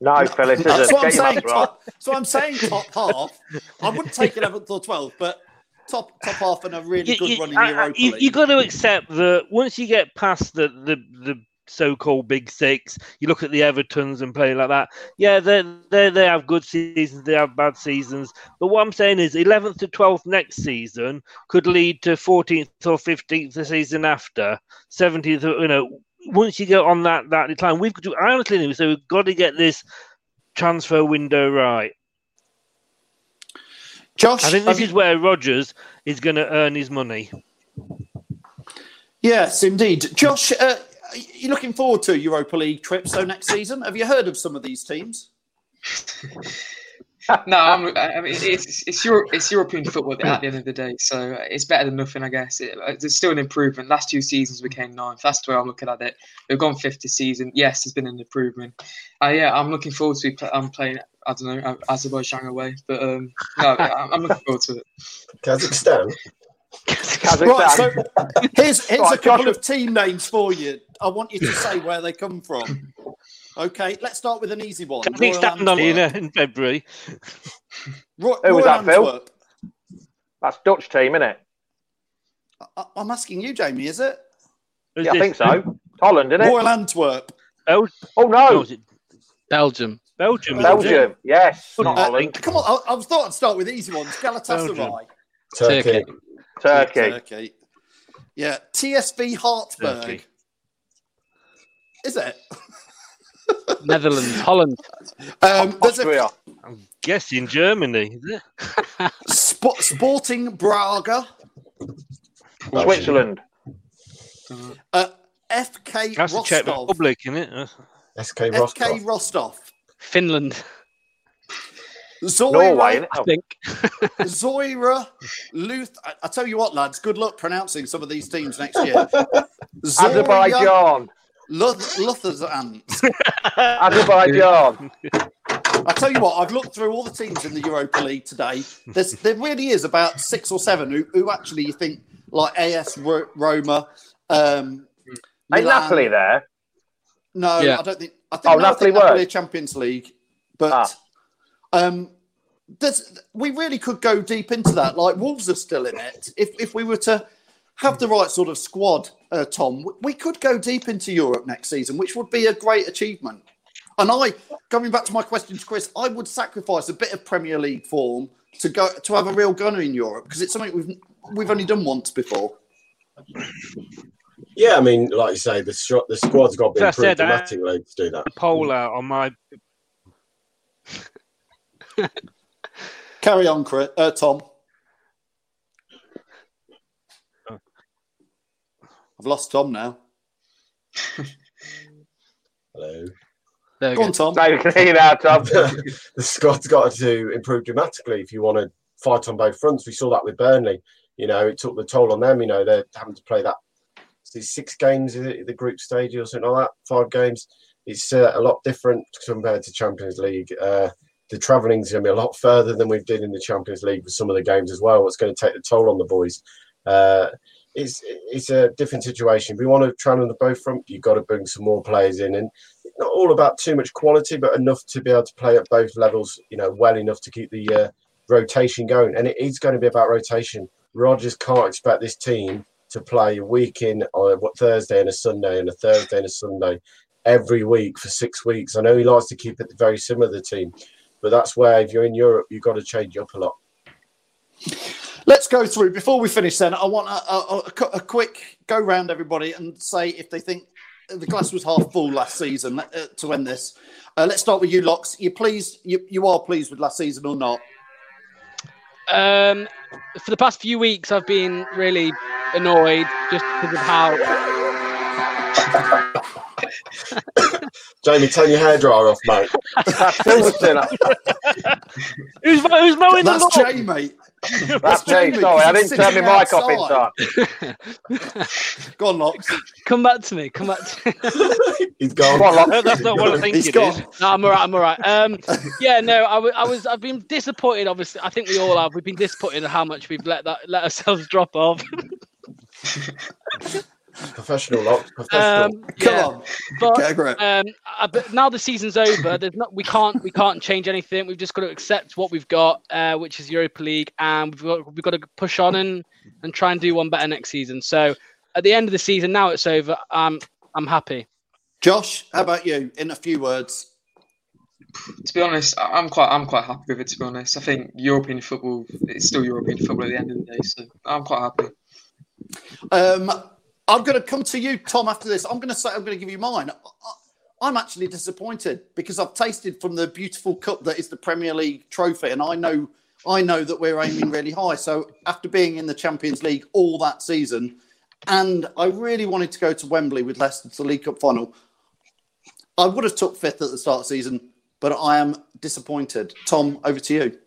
No, Phil, it isn't. That's what I'm saying. maths right. Top, so I'm saying top half. I wouldn't take eleventh or twelfth, but top top half and a really you, good you- run in I- the I- Europa you, League. you got to accept that once you get past the the, the so-called big six, you look at the Evertons and play like that. Yeah, they they they have good seasons, they have bad seasons. But what I'm saying is, 11th to 12th next season could lead to 14th or 15th the season after, 17th. You know, once you get on that that decline, we've got to, I honestly think so. We've got to get this transfer window right. Josh, I think this is where Rodgers is going to earn his money. Yes, indeed. Josh, uh, are you looking forward to Europa League trips so next season? Have you heard of some of these teams? no, I'm, I mean it's it's Euro, it's European football at the end of the day, so it's better than nothing, I guess. It, it's still an improvement. Last two seasons we came ninth. That's the way I'm looking at it. We've gone fifth this season. Yes, there's been an improvement. Uh, yeah, I'm looking forward to. Play, I'm playing. I don't know Azerbaijan away, but um, no, I'm, I'm looking forward to it. Kazakhstan. Right, so here's here's Right, a couple Josh- of team names for you. I want you to say where they come from. Okay, let's start with an easy one. I think Royal stand on in, Antwerp. in February. Roy- Who was Royal that, Phil? That's Dutch team, isn't it? I- I'm asking you, Jamie. Is it Who's Yeah, I think so. Holland, isn't it? Royal Antwerp? Bel- Oh no, no, it Belgium. Belgium. is? Belgium. Yes, not Uh, Holland. come on, I, I thought I'd start with easy ones. Galatasaray, Turkey. Turkey. Turkey. Turkey. Yeah, TSV Hartberg. Turkey. Is it? Netherlands, Holland. Um, there's Austria. I'm guessing Germany. Is it? Sp- Sporting Braga, Switzerland. uh, FK That's the Czech Rostov, Republic, isn't it? SK Rostov. FK Rostov, Finland, Norway, Zoira, innit? I think. Zoira, Luth. I, I tell you what, lads, good luck pronouncing some of these teams next year. Zoria, Azerbaijan. Luth- Luthazans. Azerbaijan. I tell you what, I've looked through all the teams in the Europa League today. There's, there really is about six or seven who, who actually you think like AS Ro- Roma. Um, Ain't Napoli there? No, Yeah. I don't think. I think, Oh, no, I Napoli think Napoli were. Champions League, but Ah. Um, there's, we really could go deep into that. Like Wolves are still in it. If if we were to have the right sort of squad, uh, Tom, we- we could go deep into Europe next season, which would be a great achievement. And I, going back to my question to Chris, I would sacrifice a bit of Premier League form to go to have a real gunner in Europe because it's something we've we've only done once before. Yeah, I mean, like you say, the the squad's got to be improved dramatically to do that. the poll out on my. Carry on, Chris, uh, Tom. I've lost Tom now. Hello. There Go go. on, Tom. No, you can hear now, Tom. the squad's got to improve dramatically if you want to fight on both fronts. We saw that with Burnley. You know, it took the toll on them. You know, they're having to play that it six games in the- the group stage or something like that, five games. It's uh, a lot different compared to Champions League. Uh, the is going to be a lot further than we've did in the Champions League with some of the games as well. It's going to take the toll on the boys. Uh, it's it's a different situation. If we want to travel on the both front, you've got to bring some more players in, and it's not all about too much quality, but enough to be able to play at both levels. You know, well enough to keep the uh, rotation going, and it is going to be about rotation. Rodgers can't expect this team to play a week in on a Thursday and a Sunday and a Thursday and a Sunday every week for six weeks. I know he likes to keep it very similar the team, but that's where if you're in Europe, you've got to change up a lot. Let's go through before we finish. Then I want a, a, a a quick go round everybody and say if they think the glass was half full last season uh, to end this. Uh, let's start with you, Locks. You pleased? You, you are pleased with last season or not? Um, for the past few weeks, I've been really annoyed just because of how Jamie, turn your hairdryer off, mate. Who's, who's mowing the That's lawn? Jamie. That's me. Jamie, Sorry, I didn't turn my mic off in time. Go on, Locks. Come back to me. Come back to me. He's gone. Go on, Locke. No, that's not what I think He's it gone. is. No, I'm all right. I'm all right. Um, yeah, no, I was, I've been disappointed. Obviously, I think we all have. We've been disappointed at how much we've let that let ourselves drop off. Professional lock. Professional. Um, Come yeah, on. but, Get a grip. um, uh, but now the season's over. There's not, we can't, we can't change anything. We've just got to accept what we've got, uh, which is Europa League, and we've got, we've got to push on and and try and do one better next season. So at the end of the season, now it's over. I'm, I'm happy. Josh, how about you? In a few words. To be honest, I- I'm quite I'm quite happy with it. To be honest, I think European football it's still European football at the end of the day, so I'm quite happy. Um, I'm going to come to you, Tom, after this. I'm going to say, I'm going to give you mine. I'm actually disappointed because I've tasted from the beautiful cup that is the Premier League trophy, and I know, I know that we're aiming really high. So after being in the Champions League all that season, and I really wanted to go to Wembley with Leicester to the League Cup final, I would have took fifth at the start of the season, but I am disappointed. Tom, over to you.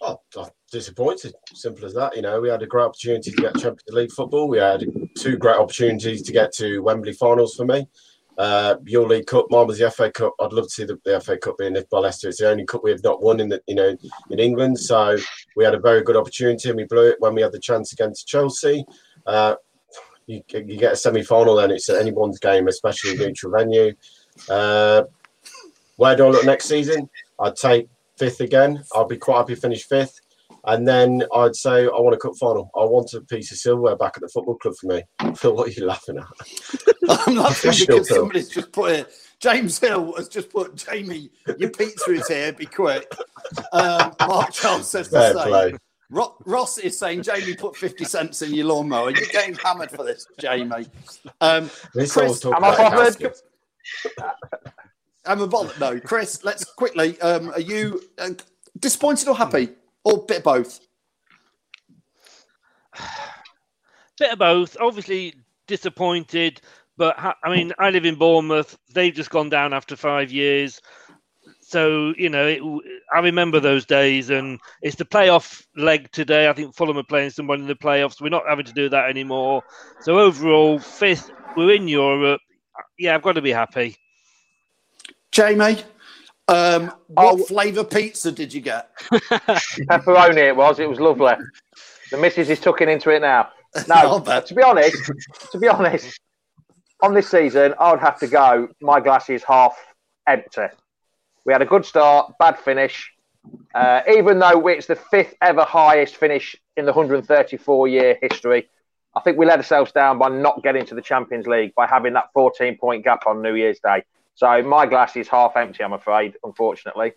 Oh, I'm disappointed. Simple as that. You know, we had a great opportunity to get Champions League football. We had two great opportunities to get to Wembley finals for me. Uh, your League Cup, mine was the FA Cup. I'd love to see the, the FA Cup being lifted by Leicester. It's the only cup we have not won in the, you know, in England. So we had a very good opportunity and we blew it when we had the chance against Chelsea. Uh, you, you get a semi-final, then it's anyone's game, especially neutral venue. Uh, where do I look next season? I'd take fifth again. I'd be quite happy to finish fifth. And then I'd say I want a cup final. I want a piece of silverware back at the football club for me. Phil, what are you laughing at? I'm laughing because Phil. somebody's just put it. James Hill has just put Jamie, your pizza is here. Be quick. Um, Mark Charles says the Fair same. play. Ro- Ross is saying Jamie put fifty cents in your lawnmower. You're getting hammered for this, Jamie. Um, This Chris, am I about bothered? caskets. I'm a bothered. No, Chris. Let's quickly. Um, are you uh, disappointed or happy, or bit of both? Bit of both. Obviously disappointed, but ha- I mean, I live in Bournemouth. They've just gone down after five years. So you know, it, I remember those days, and it's the playoff leg today. I think Fulham are playing someone in the playoffs. We're not having to do that anymore. So overall, fifth. We're in Europe. Yeah, I've got to be happy. Jamie, um, Oh. what flavour pizza did you get? Pepperoni it was. It was lovely. The missus is tucking into it now. No, to be honest, to be honest, on this season, I would have to go. My glass is half empty. We had a good start, bad finish. Uh, even though it's the fifth ever highest finish in the 134 year history, I think we let ourselves down by not getting to the Champions League by having that 14 point gap on New Year's Day. So my glass is half empty, I'm afraid, unfortunately.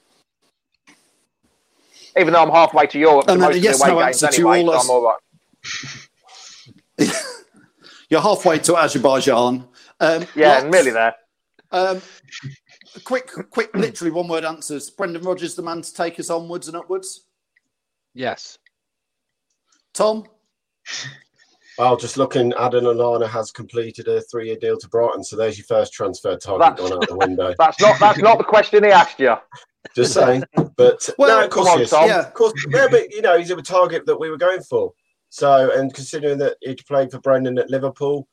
Even though I'm halfway to Europe, to And then most a of the away no games to anyway, all so us. I'm all right. You're halfway to Azerbaijan. Um, Yeah, Locks, and nearly there. Um, quick, quick, literally one word answers. Brendan Rodgers, the man to take us onwards and upwards. Yes. Tom, Well, just looking, Adam Lallana has completed a three-year deal to Brighton, so there's your first transfer target That's- gone out the window. That's not that's not the question he asked you. Just saying, but Well, no, of course, come on, he yeah, of course, yeah, but you know, he's a target that we were going for. So, and considering that he played for Brendan at Liverpool,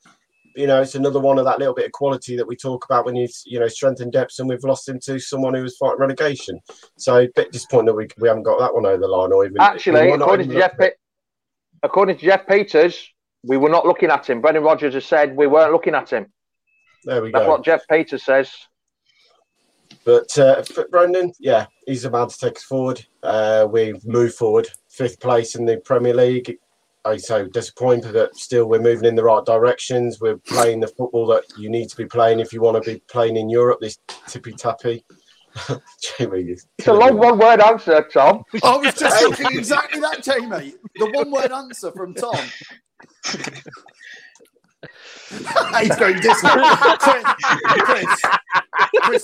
you know, it's another one of that little bit of quality that we talk about when you, you know, strengthen depths, and we've lost him to someone who was fighting relegation. So, a bit disappointed that we, we haven't got that one over the line, or even Actually, according to Jeff, according to Jeff Peters, we were not looking at him. Brendan Rodgers has said we weren't looking at him. There we go. That's go. what Jeff Peters says. But uh, Brendan, yeah, he's a man to take us forward. Uh, we've moved forward, fifth place in the Premier League. I'm so disappointed that still we're moving in the right directions. We're playing the football that you need to be playing if you want to be playing in Europe. This tippy tappy. Jamie, you're It's a long one word answer, Tom. I was just thinking exactly that, Jamie. The one word answer from Tom. He's going Disney. Chris, Chris, Chris,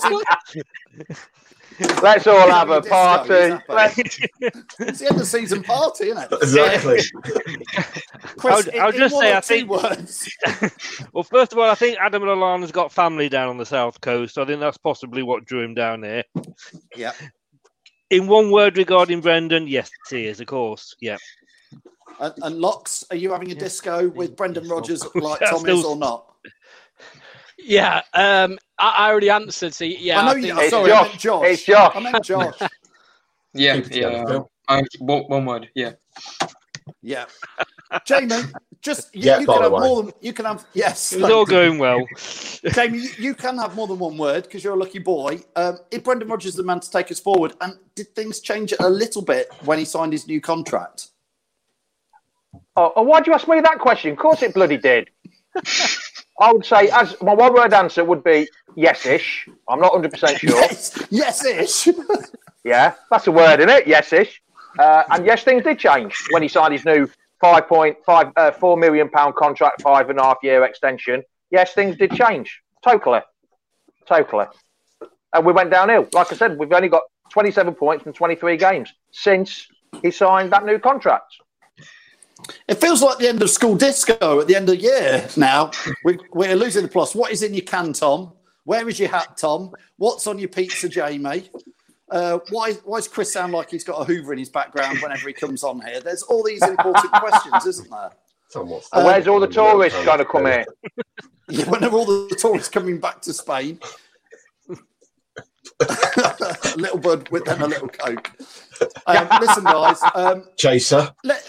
Let's all have a Disco, party. Let's, it's the end of season party, isn't it? Exactly. Chris, I'll, I'll in- in just say, I think. words. well, first of all, I think Adam Lallana's got family down on the south coast. I think that's possibly what drew him down here. Yeah. In one word regarding Brendan, yes, he is, of course. Yeah. And, and Locks, are you having a disco with Brendan Rodgers like Yeah, Tom is or not? Yeah, um, I, I already answered. So yeah, I know think- you. I'm sorry, I meant Josh. It's Josh. I meant Josh. Yeah, Keep yeah. Phil. Um, one, one word. Yeah. Yeah. Jamie, just you, Yeah, you can have more than you can have. Yes, It's all going well. Jamie, you, you can have more than one word because you're a lucky boy. Um, is Brendan Rodgers is the man to take us forward? And did things change a little bit when he signed his new contract? Oh, oh, why'd you ask me that question? Of course it bloody did. I would say, as my one word answer would be yes-ish. I'm not 100% sure. Yes, yes-ish. Yeah, that's a word, isn't it? Yes-ish. Uh, and yes, things did change when he signed his new five point five uh, four million pound contract, five and a half year extension. Yes, things did change. Totally, totally. And we went downhill. Like I said, we've only got 27 points from 23 games since he signed that new contract. It feels like the end of school disco at the end of the year now. We, we're losing the plus. What is in your can, Tom? Where is your hat, Tom? What's on your pizza, Jamie? Uh, why, why does Chris sound like he's got a Hoover in his background whenever he comes on here? There's all these important questions, isn't there? Tom, And Uh, where's all the tourists trying to come here? Yeah, when are all the tourists coming back to Spain? a little bud with then a little coke. Um, listen, guys. Um, Chaser. let,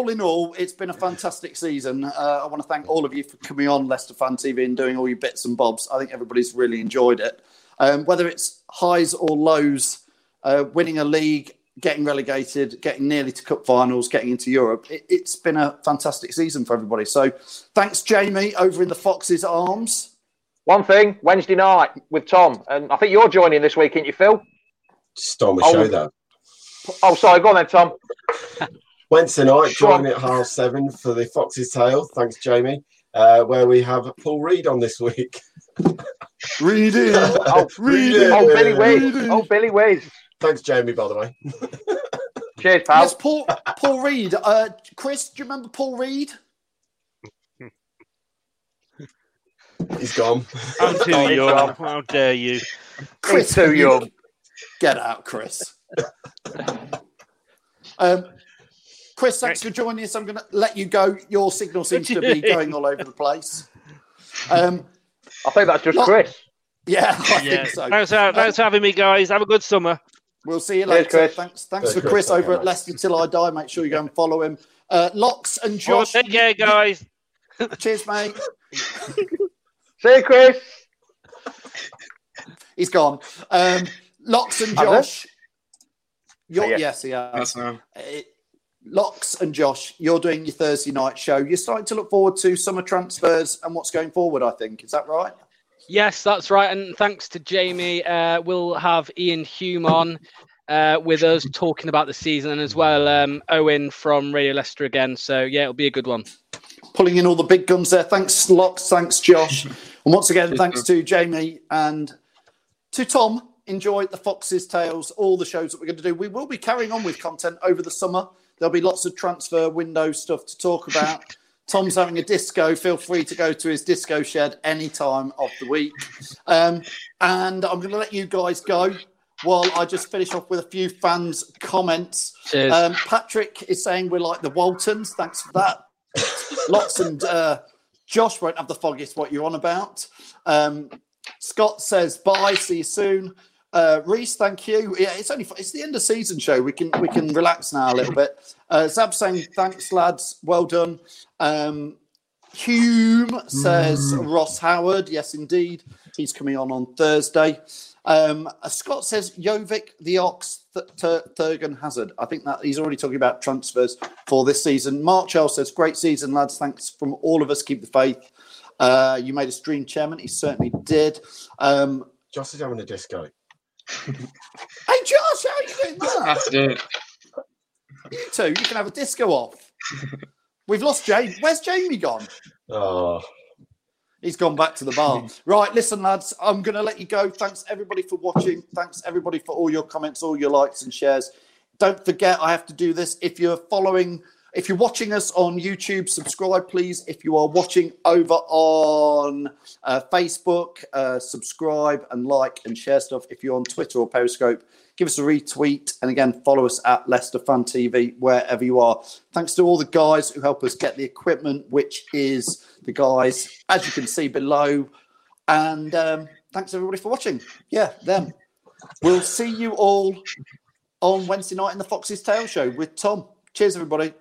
all, all in all, it's been a fantastic season. Uh, I want to thank all of you for coming on Leicester Fan TV and doing all your bits and bobs. I think everybody's really enjoyed it. Um, whether it's highs or lows, uh, winning a league, getting relegated, getting nearly to cup finals, getting into Europe, it, it's been a fantastic season for everybody. So thanks, Jamie, over in the Fox's arms. One thing, Wednesday night with Tom, and I think you're joining this week, ain't you, Phil? Stole my Oh. show that. Oh, sorry, go on then, Tom. Wednesday night, Go join at half seven for the Fox's Tale. Thanks, Jamie. Uh, where we have Paul Reed on this week. Reading. Oh, Reading. oh, Billy Wade. Oh, Billy Wiz. Thanks, Jamie, by the way. Cheers, pal. Yes, Paul, Paul Reed. Uh, Chris, do you remember Paul Reed? He's gone. I'm too Oh, young. Tom. How dare you? Chris, too young. Get out, Chris. um, Chris, thanks for joining us. I'm going to let you go. Your signal seems to be going all over the place. Um, I think that's just Not- Chris. yeah, I Yeah. think so. Thanks, for, thanks for having me, guys. Have a good summer. We'll see you Cheers, later. Chris. Thanks, thanks Cheers, for Chris. Chris over at. Leicester Till I Die. Make sure you go and follow him. Uh, Locks and Well, Josh. take care, guys. Cheers, mate. See you, Chris. He's gone. Um, Locks and Josh. You're, Yes. yes, he has. That's now. Uh, Locks and Josh, you're doing your Thursday night show. You're starting to look forward to summer transfers and what's going forward, I think. Is that right? Yes, that's right. And thanks to Jamie, uh, we'll have Ian Hume on uh, with us talking about the season and as well um, Owen from Radio Leicester again. So, yeah, it'll be a good one. Pulling in all the big guns there. Thanks, Locks. Thanks, Josh. and once again, thanks to Jamie and to Tom. Enjoy the Fox's Tales, all the shows that we're going to do. We will be carrying on with content over the summer. There'll be lots of transfer window stuff to talk about. Tom's having a disco. Feel free to go to his disco shed any time of the week. Um, and I'm going to let you guys go while I just finish off with a few fans' comments. Um, Patrick is saying we're like the Waltons. Thanks for that. Lots and uh, Josh won't have the foggiest what you're on about. Um, Scott says bye. See you soon. Uh, Reese, thank you. Yeah, it's only it's the end of season show. We can we can relax now a little bit. Uh, Zab saying thanks, lads. Well done. Um, Hume says Ross Howard. Yes, indeed. He's coming on on Thursday. Um, uh, Scott says Jovic, the Ox, Th- Thorgan Hazard. I think that he's already talking about transfers for this season. Mark Marchell says great season, lads. Thanks from all of us. Keep the faith. Uh, you made a stream chairman. He certainly did. Um, Josh is having a disco. Hey, Josh, how are you doing that? That's it. You two, you can have a disco off. We've lost Jamie. Where's Jamie gone? Oh, He's gone back to the bar. right, listen, lads, I'm going to let you go. Thanks, everybody, for watching. Thanks, everybody, for all your comments, all your likes and shares. Don't forget, I have to do this. If you're following If you're watching us on YouTube, subscribe, please. If you are watching over on uh, Facebook, uh, subscribe and like and share stuff. If you're on Twitter or Periscope, give us a retweet. And again, follow us at Leicester Fan TV, wherever you are. Thanks to all the guys who help us get the equipment, which is the guys, as you can see below. And um, thanks everybody for watching. Yeah, them. We'll see you all on Wednesday night in the Fox's Tale Show with Tom. Cheers, everybody.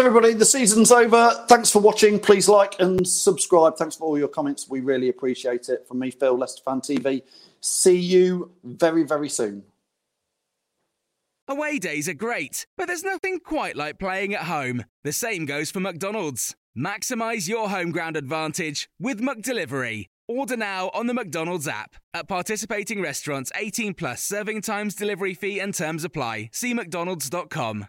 Everybody. The season's over. Thanks for watching. Please like and subscribe. Thanks for all your comments. We really appreciate it. From me, Phil, Leicester Fan TV. See you very, very soon. Away days are great, but there's nothing quite like playing at home. The same goes for McDonald's. Maximize your home ground advantage with McDelivery. Order now on the McDonald's app. At participating restaurants, 18 plus serving times, delivery fee, and terms apply. See McDonald's.com.